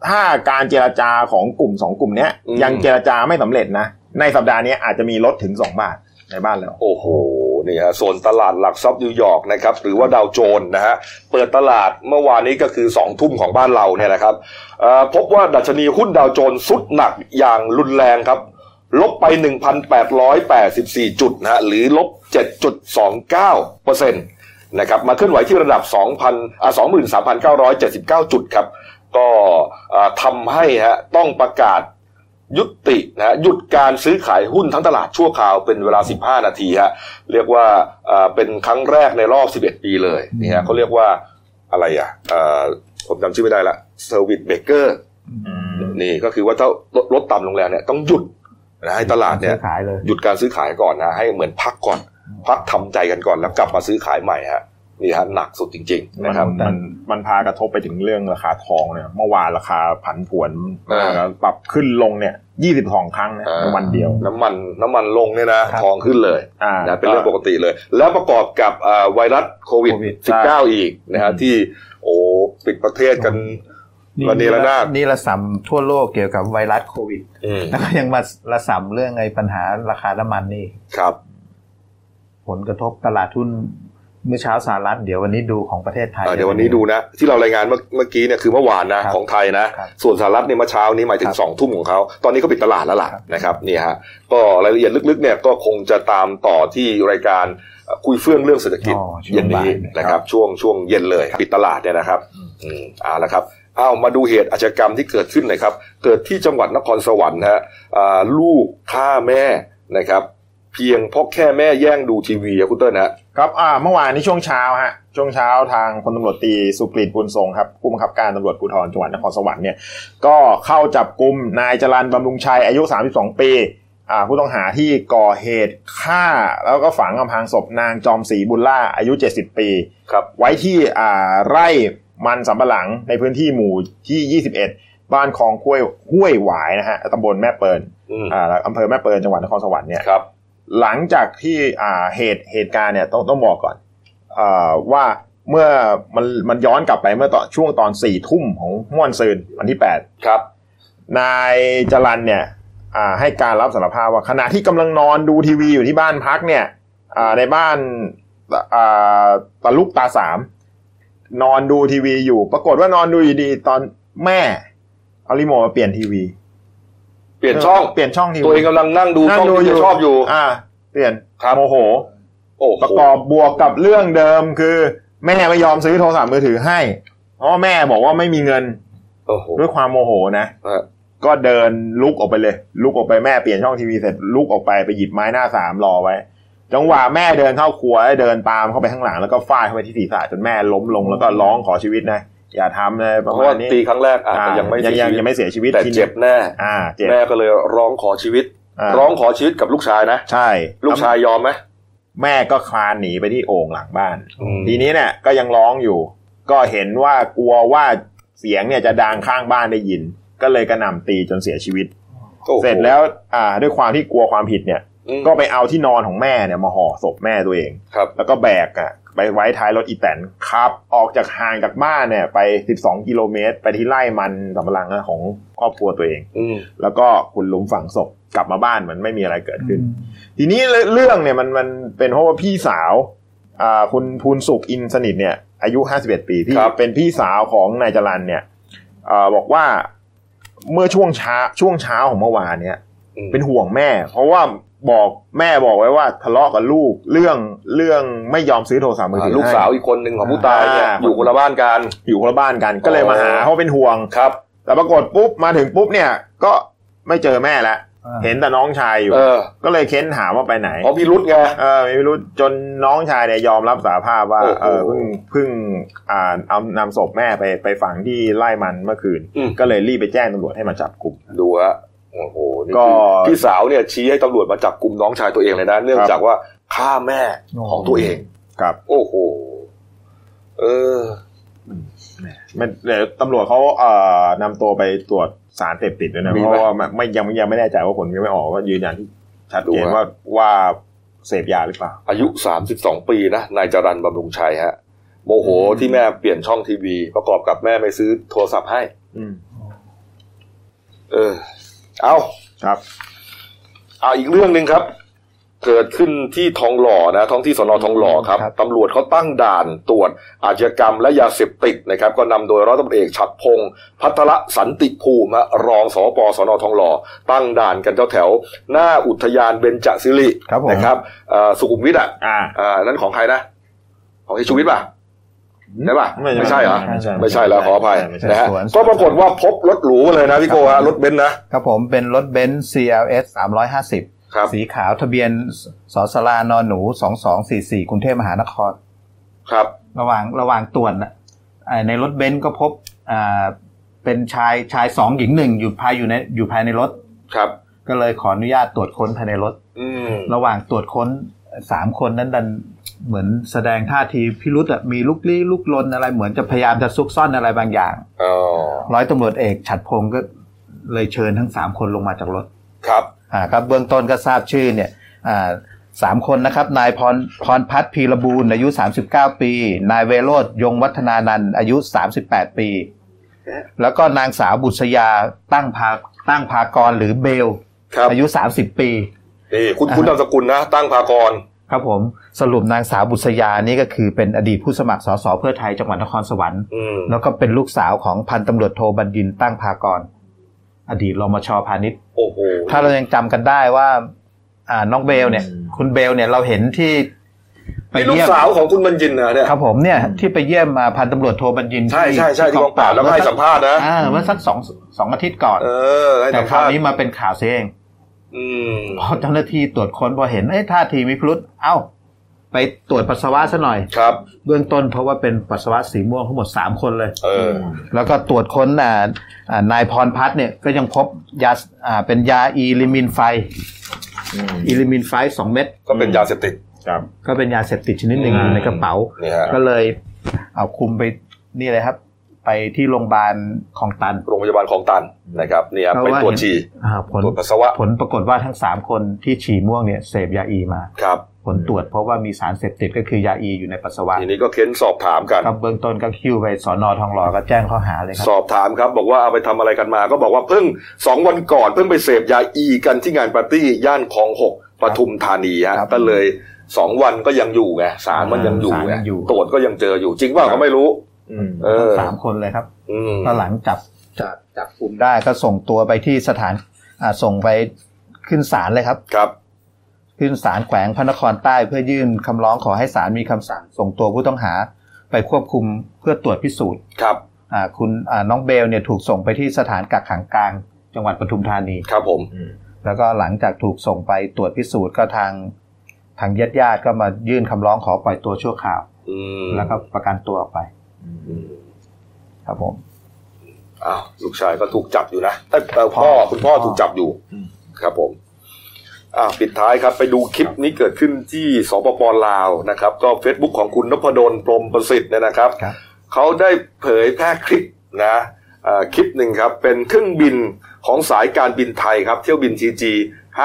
ถ้าการเจรจาของกลุ่มสองกลุ่มเนี้ยอืมยังเจรจาไม่สำเร็จนะ ในสัปดาห์นี้อาจจะมีลดถึงสองบาทในบ้านเรา โอ้โห นี่ฮะส่วนตลาดหลักทรัพย์นิวยอร์กนะครับหรือว่าดาวโจนส์นะฮะเปิดตลาดเมื่อวานนี้ก็คือสองทุ่มของบ้านเราเนี่ยนะครับพบว่าดัชนีหุ้นดาวโจนส์สุดหนักอย่างรุนแรงครับลบไป 1,884 จุดนะฮะหรือลบ 7.29เปอร์เซ็นต์นะครับมาเคลื่อนไหวที่ระดับ 2,000อ่า23,979 จุดครับ ก็ทำให้ฮะต้องประกาศ ยุตินะฮะหยุดการซื้อขายหุ้นทั้งตลาดชั่วคราวเป็นเวลา 15 นาทีฮะเรียกว่าอ่าเป็นครั้งแรกในรอบ 11 ปีเลยนี่ฮะเขาเรียกว่าอะไรอะเอ่อผมจำชื่อไม่ได้ละ circuit breaker นี่ก็คือว่าถ้าลดลดต่ำลงแล้วเนี่ยต้องหยุดนะให้ตลาดเนี่ยซื้อขายเลยหยุดการซื้อขายก่อนนะให้เหมือนพักก่อน พักทำใจกันก่อนแล้วกลับมาซื้อขายใหม่ฮะ นี่ฮะหนักสุดจริงๆมันนะครับ มันมันพากระทบไปถึงเรื่องราคาทองเนี่ยเมื่อวานราคาผันผวนอ่าปรับขึ้นลงเนี่ยยี่สิบสองครั้งนะในวันเดียว น้ำมันน้ำมันลงเนี่ยนะครับทองขึ้นเลยอ่านะเป็นเรื่องปกติเลย แล้วประกอบกับอ่าไวรัสโควิดโควิด 19 อีกนะฮะที่โอ้ปิดประเทศกันระเนระนาดนี่ระสำทั่วโลกเกี่ยวกับไวรัสโควิดอืมแล้วก็ยังมาระสำเรื่องไอ้ปัญหาราคาน้ำมันนี่ครับ ผลกระทบตลาดทุน เมื่อเช้าสหรัฐเดี๋ยววันนี้ดูของประเทศไทยอ่าเดี๋ยววันนี้ดูนะ ที่เรารายงานเมื่อเมื่อกี้เนี่ยคือเมื่อวานนะครับของไทยนะครับส่วนสหรัฐเนี่ยเมื่อเช้านี้หมายถึคงรับสองทุ่มของเขาตอนนี้เขาปิดตลาดแล้วล่ะครับนะครับนี่ฮะก็รายละเอียดลึกๆเนี่ยก็คงจะตามต่อที่รายการเอ่อคุยเฟื่องเรื่องเศรษฐกิจอ๋อช่วงเย็นนี้บ่ายนะครับ ช่วงช่วงเย็นเลย ปิดตลาดเนี่ยนะครับอืมเอาละครับเอามาดูเหตุอาชญากรรมที่เกิดขึ้นหนะครับ เกิดที่จังหวัดนครสวรรค์นะฮะอ่าลูกฆ่าแม่นะครับ เพียงเพราะแค่แม่แย่งดูทีวีอะคุณเติ้ลนะฮะ ครับอ่าเมื่อวานนี้ช่วงเช้าฮะช่วงเช้าทางพลตำรวจตรีสุกฤตบุญทรงครับผู้บังคับการตำรวจภูธรจังหวัดนครสวรรค์เนี่ยก็เข้าจับกลุ่มนายจรันบำรุงชัยอายุ 32 ปีอ่าผู้ต้องหาที่ก่อเหตุฆ่า แล้วก็ฝังอำพรางศพนางจอมศรีบุญล่าอายุ 70 ปีครับไว้ที่อ่าไร่มันสำปะหลังในพื้นที่หมู่ที่ 21 บ้านคลองห้วยห้วยหวายนะฮะตำบลแม่เปิลอืมอ่าอำเภอแม่เปิลจังหวัดนครสวรรค์เนี่ยครับ หลังจากที่อ่าเหตุเหตุการณ์เนี่ยต้องต้องบอกก่อนอ่าว่าเมื่อมันมันย้อนกลับไปเมื่อตอนช่วงตอนสี่ทุ่มของเมื่อวันซืนวันที่แปดครับ นายจรันเนี่ยอ่าให้การรับสารภาพว่าขณะที่กำลังนอนดูทีวีอยู่ที่บ้านพักเนี่ยอ่าในบ้านอ่าตาลุกตาสามนอนดูทีวีอยู่ ปรากฏว่านอนดูอยู่ดีตอนแม่เอารีโมทมาเปลี่ยนทีวี เปลี่ยนช่อง เปลี่ยนช่องทีวีตัวเองกำลังนั่งดูช่องที่ชอบอยู่ อ่า เปลี่ยนครับโมโหโอ้โหประกอบบวกกับเรื่องเดิมคือ แม่ไม่ยอมซื้อโทรศัพท์มือถือให้ เพราะว่าแม่บอกว่าไม่มีเงินโอ้โหด้วยความโมโหนะฮะก็เดินลุกออกไปเลย ลุกออกไปแม่เปลี่ยนช่องทีวีเสร็จลุกออกไปไปหยิบไม้หน้าสามรอไว้ จังหวะแม่เดินเข้าครัวเดินตามเข้าไปข้างหลังแล้วก็ฟาดเข้าไปที่ศีรษะจนแม่ล้มลงแล้วก็ร้องขอชีวิตนะ อย่าทำเลยเพประราะมาว่าณนี้ตีครั้งแรกอาจจะอ่ายังไม่ยังเสียังชีวิตยังไม่เสียชีวิตแต่ทีนี้เจ็บแน่ อ่าเจ็บ แม่ก็เลยร้องขอชีวิตาร้องขอชีวิตกับลูกชายนะ ใช่ลูกชายยอมไหม แม่ก็คลานหนีไปที่โอ่งหลังบ้านอืมทีนี้เนี่ยก็ยังร้องอยู่ ก็เห็นว่ากลัวว่าเสียงเนี่ยจะดังข้างบ้านได้ยิน ก็เลยกระหน่ำตีจนเสียชีวิต โอ้โหเสร็จแล้วอ่าด้วยความที่กลัวความผิดเนี่ย อืมก็ไปเอาที่นอนของแม่เนี่ยมาห่อศพแม่ตัวเอง ครับ แล้วก็แบกอะ ไปไว้ท้ายรถอีแตนขับ ออกจากห่างจากบ้านเนี่ย ไป 12 กิโลเมตร ไปที่ไร่มันสำปะหลังของครอบครัวตัวเองอืมแล้วก็คุณหลุมฝังศพกลับมาบ้านเหมือนไม่มีอะไรเกิดขึ้น ทีนี้เรื่องเนี่ยมันมันเป็นเพราะว่าพี่สาวอ่าคุณภูนสุขอินสนิทเนี่ย อายุ 51 ปีพี่ครับเป็นพี่สาวของนายจรันเนี่ยอ่าบอกว่าเมื่อช่วงเช้าช่วงเช้าของเมื่อวานเนี่ยอืมเป็นห่วงแม่ เพราะว่า บอกแม่บอกไว้ว่าทะเลาะกับลูกเรื่องเรื่องไม่ยอมซื้อโทรศัพท์มือถือลูกสาวอีกคนหนึ่งของผู้ตายเนี่ยอ่าอยู่คนละบ้านกันอยู่คนละบ้านกัน ก็เลยมาหาอ๋อเพราะเป็นห่วงครับ แต่ปรากฏปุ๊บมาถึงปุ๊บเนี่ยก็ไม่เจอแม่แล้วอ่าเห็นแต่น้องชายอยู่เออก็เลยเค้นถามว่าไปไหนเพราะพี่รุธไงเออไม่รู้จนน้องชายเนี่ยยอมรับสารภาพว่าโอ้โหเออเพิ่งเพิ่งอ่าเอานำศพแม่ไปไปฝังที่ไร่มันเมื่อคืนอืมก็เลยรีบไปแจ้งตำรวจให้มาจับกลุ่มดูฮะ โอ้โหนี่ก็คือพี่สาวเนี่ยชี้ให้ตำรวจมาจับกลุ่มน้องชายตัวเองเลยนะเนื่องครับจากว่าฆ่าแม่ของตัวเองครับ โอ้โหเออมันเดี๋ยวตำรวจเขาเอ่อนำตัวไปตรวจสารเสพติดด้วยนะมีเพไหมราะว่าไม่ยังยังไม่แน่ใจว่าผลยังไม่ออกว่ายืนยันที่ชัดเจนดูฮะว่าว่าเสพยาหรือเปล่า อายุสามสิบสองปีนะนายจรันบำรุงชัยฮะ โมโหที่แม่เปลี่ยนช่องทีวี ประกอบกับแม่ไม่ซื้อโทรศัพท์ให้ อืมเออ เอาครับ เอาอีกเรื่องหนึ่งครับ เกิดขึ้นที่ทองหล่อนะ ท้องที่สนทองหล่อครับครับตำรวจเขาตั้งด่านตรวจอาชญากรรมและยาเสพติดนะครับ ก็นำโดยร้อยตำรวจเอกฉัดพงศ์พัทรสันติภูมิฮะรองสปสนทองหล่อ ตั้งด่านกันแถวแถวๆหน้าอุทยานเบญจศิริครับผมนะครับเอ่อสุขุมวิทอะอ่าอ่านั่นของใครนะ ของที่ชูวิทย์ป่ะ ใช่ป่ะไม่ใช่ไม่ใช่เหรอไม่ใช่ไม่ใช่แล้วขออภัยไม่ใช่นะฮะสวนก็ปรากฏว่าพบรถหรูเลยนะพี่โกฮะรถเบนซ์นะครับผมเป็นรถเบนซ์ CLS 350ครับสีขาวทะเบียนสสลานอนหนู 2244กรุงเทพมหานคร ครับ ระหว่างระหว่างตรวจน่ะอ่าในรถเบนซ์ก็พบอ่าเป็นชายชายสองหญิงหนึ่งอยู่ภายอยู่ในอยู่ภายในรถครับ ก็เลยขออนุญาตตรวจค้นภายในรถอืมระหว่างตรวจค้น สามคนนั้นดันเหมือนแสดงท่าทีพิรุษอะมีลุกลี้ลุกลนอะไรเหมือนจะพยายามจะซุกซ่อนอะไรบางอย่างอ๋อร้อยตำรวจเอกฉัดพงศ์ก็เลยเชิญทั้งสามคนลงมาจากรถ ครับอ่าครับเบื้องต้นก็ทราบชื่อเนี่ยอ่าสามคนนะครับนายพรพรพัฒน์พีระบูรณ์อายุ 39 ปี นายเวโรธยงวัฒนานันท์อายุ 38 ปี แล้วก็นางสาวบุษยาตั้งพาตั้งพากรหรือเบลครับอายุ 30 ปี นี่คุณคุณนามสกุลนะตั้งพากรครับผมสรุปนางสาวบุษยานี่ก็คือเป็นอดีตผู้สมัครสสเพื่อไทยจังหวัดนครสวรรค์อืมแล้วก็เป็นลูกสาวของพันตำรวจโทบัญญินตั้งพากร อดีตรมชพาณิชย์โอ้โหถ้าเรายังจำกันได้ว่า อ่าน้องเบลเนี่ย คุณเบลเนี่ยเราเห็นที่ไปนี่ลูกเยี่ยมสาวของคุณบรรยินนะเนี่ยครับผมเนี่ยที่ไปเยี่ยมมาพันตำรวจโทบัญญินใช่ใช่ใช่ที่กองปราบแล้วก็ให้สัมภาษณ์นะอ่าเมื่อสักสองสองอาทิตย์ก่อนเออให้แต่สัมคราภาวษณ์นี้มาเป็นข่าวเสียเองอืม พอเจ้าหน้าที่ตรวจค้นพอเห็นเอ้ยท่าทีมีพิรุษเอ้า ไปตรวจปัสสาวะซะหน่อยครับ เบื้องต้นเพราะว่าเป็นปัสสาวะสีม่วงทั้งหมดสามคนเลยเออแล้วก็ตรวจค้นอ่าอ่านายพรพัฒน์เนี่ยก็ยังพบยาอ่าเป็นยา Erimin five Erimin five สองเม็ดก็เป็นยาเสพติดครับก็เป็นยาเสพติดชนิดหนึ่งอืมอยู่ในกระเป๋านี่ฮะก็เลยเอาคุมไปนี่เลยครับ ไปที่โรงพยาบาลของตัน โรงพยาบาลของตันนะครับเนี่ยเพราะไปว่าตรวจฉี่อ่าผลตรวจปัสสาวะผลปรากฏว่าทั้งสามคนที่ฉี่ม่วงเนี่ยเสพยาอีมาครับผลตรวจเพราะว่ามีสารเสพติดก็คือยาอีอยู่ในปัสสาวะทีนี้ก็เค้นสอบถามกันก็เบื้องต้นก็คิวไปสอนอทองหล่อก็แจ้งข้อหาเลยครัสอบถามครับ บอกว่าเอาไปทำอะไรกันมา ก็บอกว่าเพิ่งสองวันก่อนเพิ่งไปเสพยาอีกันที่งานปาร์ตี้ย่านคลองหกปทุมธานีฮะครับก็เลยสองวันก็ยังอยู่ไงสารมันยังอยู่สารไงยังอยู่ตรวจก็ยังเจออยู่จริงว่าก็ไม่รู้ อืมเออสามคนเลยครับอืมก็หลังจับจับจับกลุ่มได้ก็ส่งตัวไปที่สถานอ่าส่งไปขึ้นศาลเลยครับครับ ขึ้นศาลแขวงพระนครใต้เพื่อยื่นคำร้องขอให้ศาลมีคำสั่ง ส่งตัวผู้ต้องหาไปควบคุมเพื่อตรวจพิสูจน์ครับอ่าคุณอ่าน้องเบลเนี่ยถูกส่งไปที่สถานกักขังกลาง จังหวัดปทุมธานีครับผม แล้วก็หลังจากถูกส่งไปตรวจพิสูจน์ก็ทางทางญาติญาติๆก็มายื่นคำร้องขอปล่อยตัวชั่วคราวอืมแล้วก็ประกันตัวออกไปอืม ครับผมอ้าวลูกชายก็ถูกจับอยู่นะเอ้ยเอ่อพ่อคุณพ่อถูกจับอยู่ครับผมอ่าปิดท้ายครับ ไปดูคลิปนี้เกิดขึ้นที่สปปลาวนะครับ ก็ Facebook ของคุณนพดลพรหมประสิทธิ์เนี่ยนะครับครับ เขาได้เผยแพร่คลิปนะอ่าคลิปหนึ่งครับ เป็นเครื่องบินของสายการบินไทยครับ เที่ยวบิน TG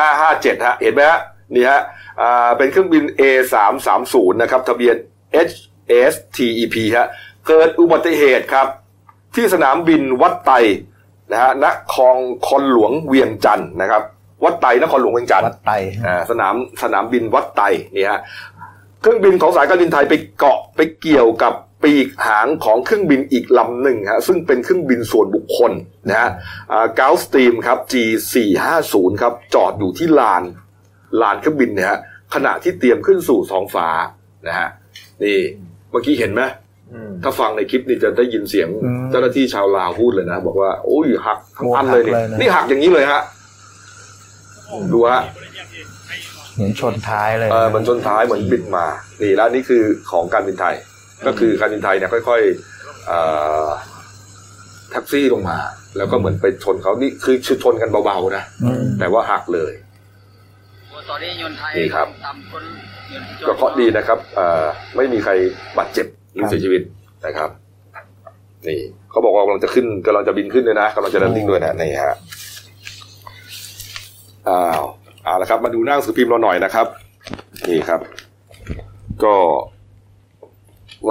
557ฮะ เห็นไหมฮะ นี่ฮะอ่าเป็นเครื่องบิน A330 นะครับ ทะเบียน HSTEP ฮะ เกิดอุบัติเหตุครับ ที่สนามบินวัดไตนะฮะนครคอนหลวงเวียงจันทร์นะครับ วัดไตนครหลวงเวียงจันทร์วัดไตอ่าสนามสนามบินวัดไตนี่ฮะเครื่องบินของสายการบินไทยไปเกาะไปเกี่ยวกับปีกหางของเครื่องบินอีกลำหนึ่งฮะซึ่งเป็นเครื่องบินส่วนบุคคลนะฮะเกาสตีมครับ G450 ครับจอดอยู่ที่ลานลานเครื่องบินเนี่ยฮะขณะที่เตรียมขึ้นสู่ท้องฟ้านะฮะนี่เมื่อกี้เห็นไหมอืม ถ้าฟังในคลิปนี่จะได้ยินเสียงอืมเจ้าหน้าที่ชาวลาวพูดเลยนะ บอกว่าโอ้ยหักทั้งอันเลยนี่หักเลยนะนี่หักอย่างนี้เลยฮะดูฮะเหมือนชนท้ายเลยเออเหมือนชนท้ายเหมือนบินมานี่แล้วนี่คือของการบินไทย ก็คือการบินไทยเนี่ยค่อยๆเอ่อแท็กซี่ลงมา แล้วก็เหมือนไปชนเขานี่คือชนกันเบาๆนะอืมแต่ว่าหักเลยนี่ครับก็เคราะห์ดีนะครับเอ่อไม่มีใครบาดเจ็บ หรือเสียชีวิตนะครับ นี่เขาบอกว่ากำลังจะขึ้นกำลังจะบินขึ้นด้วยนะกำลังจะ landing ด้วยนะนี่ฮะอ้าวเอาละครับ มาดูหน้าหนังสือพิมพ์เราหน่อยนะครับ นี่ครับ ก็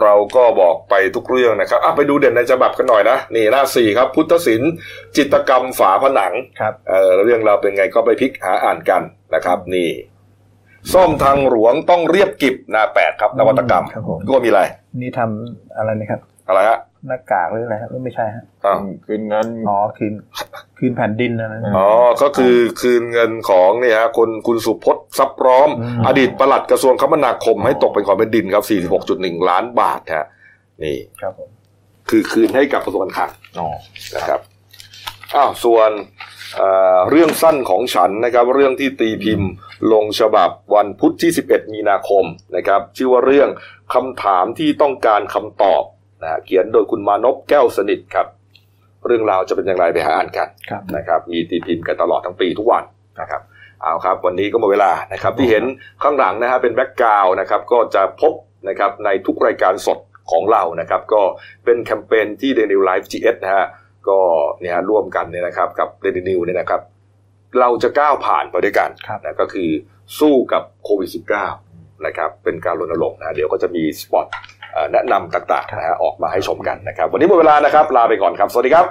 เราก็บอกไปทุกเรื่องนะครับอะไปดูเด่นในฉบับกันหน่อยนะนี่หน้าสี่ครับ พุทธศิลป์จิตรกรรมฝาผนังครับเออเรื่องราวเป็นไงก็ไปพลิกหาอ่านกันนะครับ นี่ ซ่อมทางหลวงต้องเรียบกิบหนาแปดครับนวัตกรรมครับผมก็มีอะไร นี่ทำอะไรนะครับ อะไรฮะหน้ากากหรืออะไรครับไม่ใช่ฮะอ้าวคืนเงินอ๋อคืนคืนแผ่นดินอะไรนะอ๋อก็คือคืนเงินของเนี่ยฮะคนคุณสุพจน์ทรัพย์พร้อมอืมอดีตปลัดกระทรวงคมนาคมให้ตกเป็นของแผ่นดินครับ46.1 ล้านบาทฮะนี่ครับผมคือคืนให้กับกระทรวงการคลังอ๋อนะครับอ้าวส่วน เอ่อเรื่องสั้นของฉันนะครับเรื่องที่ตีพิมพ์ลงฉบับวันพุธที่ 11 มีนาคมนะครับชื่อว่าเรื่องคำถามที่ต้องการคำตอบนะฮะเขียนโดยคุณมานพแก้วสนิทครับ เรื่องราวจะเป็นอย่างไรไปหาอ่านกันครับนะครับมีตีพิมพ์กันตลอดทั้งปีทุกวันนะครับเอาครับ วันนี้ก็หมดเวลานะครับที่เห็นข้างหลังนะฮะเป็นแบ็กกราวนะครับก็จะพบนะครับในทุกรายการสดของเรานะครับ ก็เป็นแคมเปญที่ d a i l y Life GS นะฮะ ก็เนี่ยฮะร่วมกันเนี่ยนะครับ กับเดนินิวเนี่ยนะครับ เราจะก้าวผ่านไปด้วยกันครับนะก็คือสู้กับโควิด -19 นะครับเป็นการรณรงค์นะเดี๋ยวก็จะมีสปอตเอ่อแนะนำต่างๆนะฮะออกมาให้ชมกันนะครับ วันนี้หมดเวลานะครับ ลาไปก่อนครับ สวัสดีครับ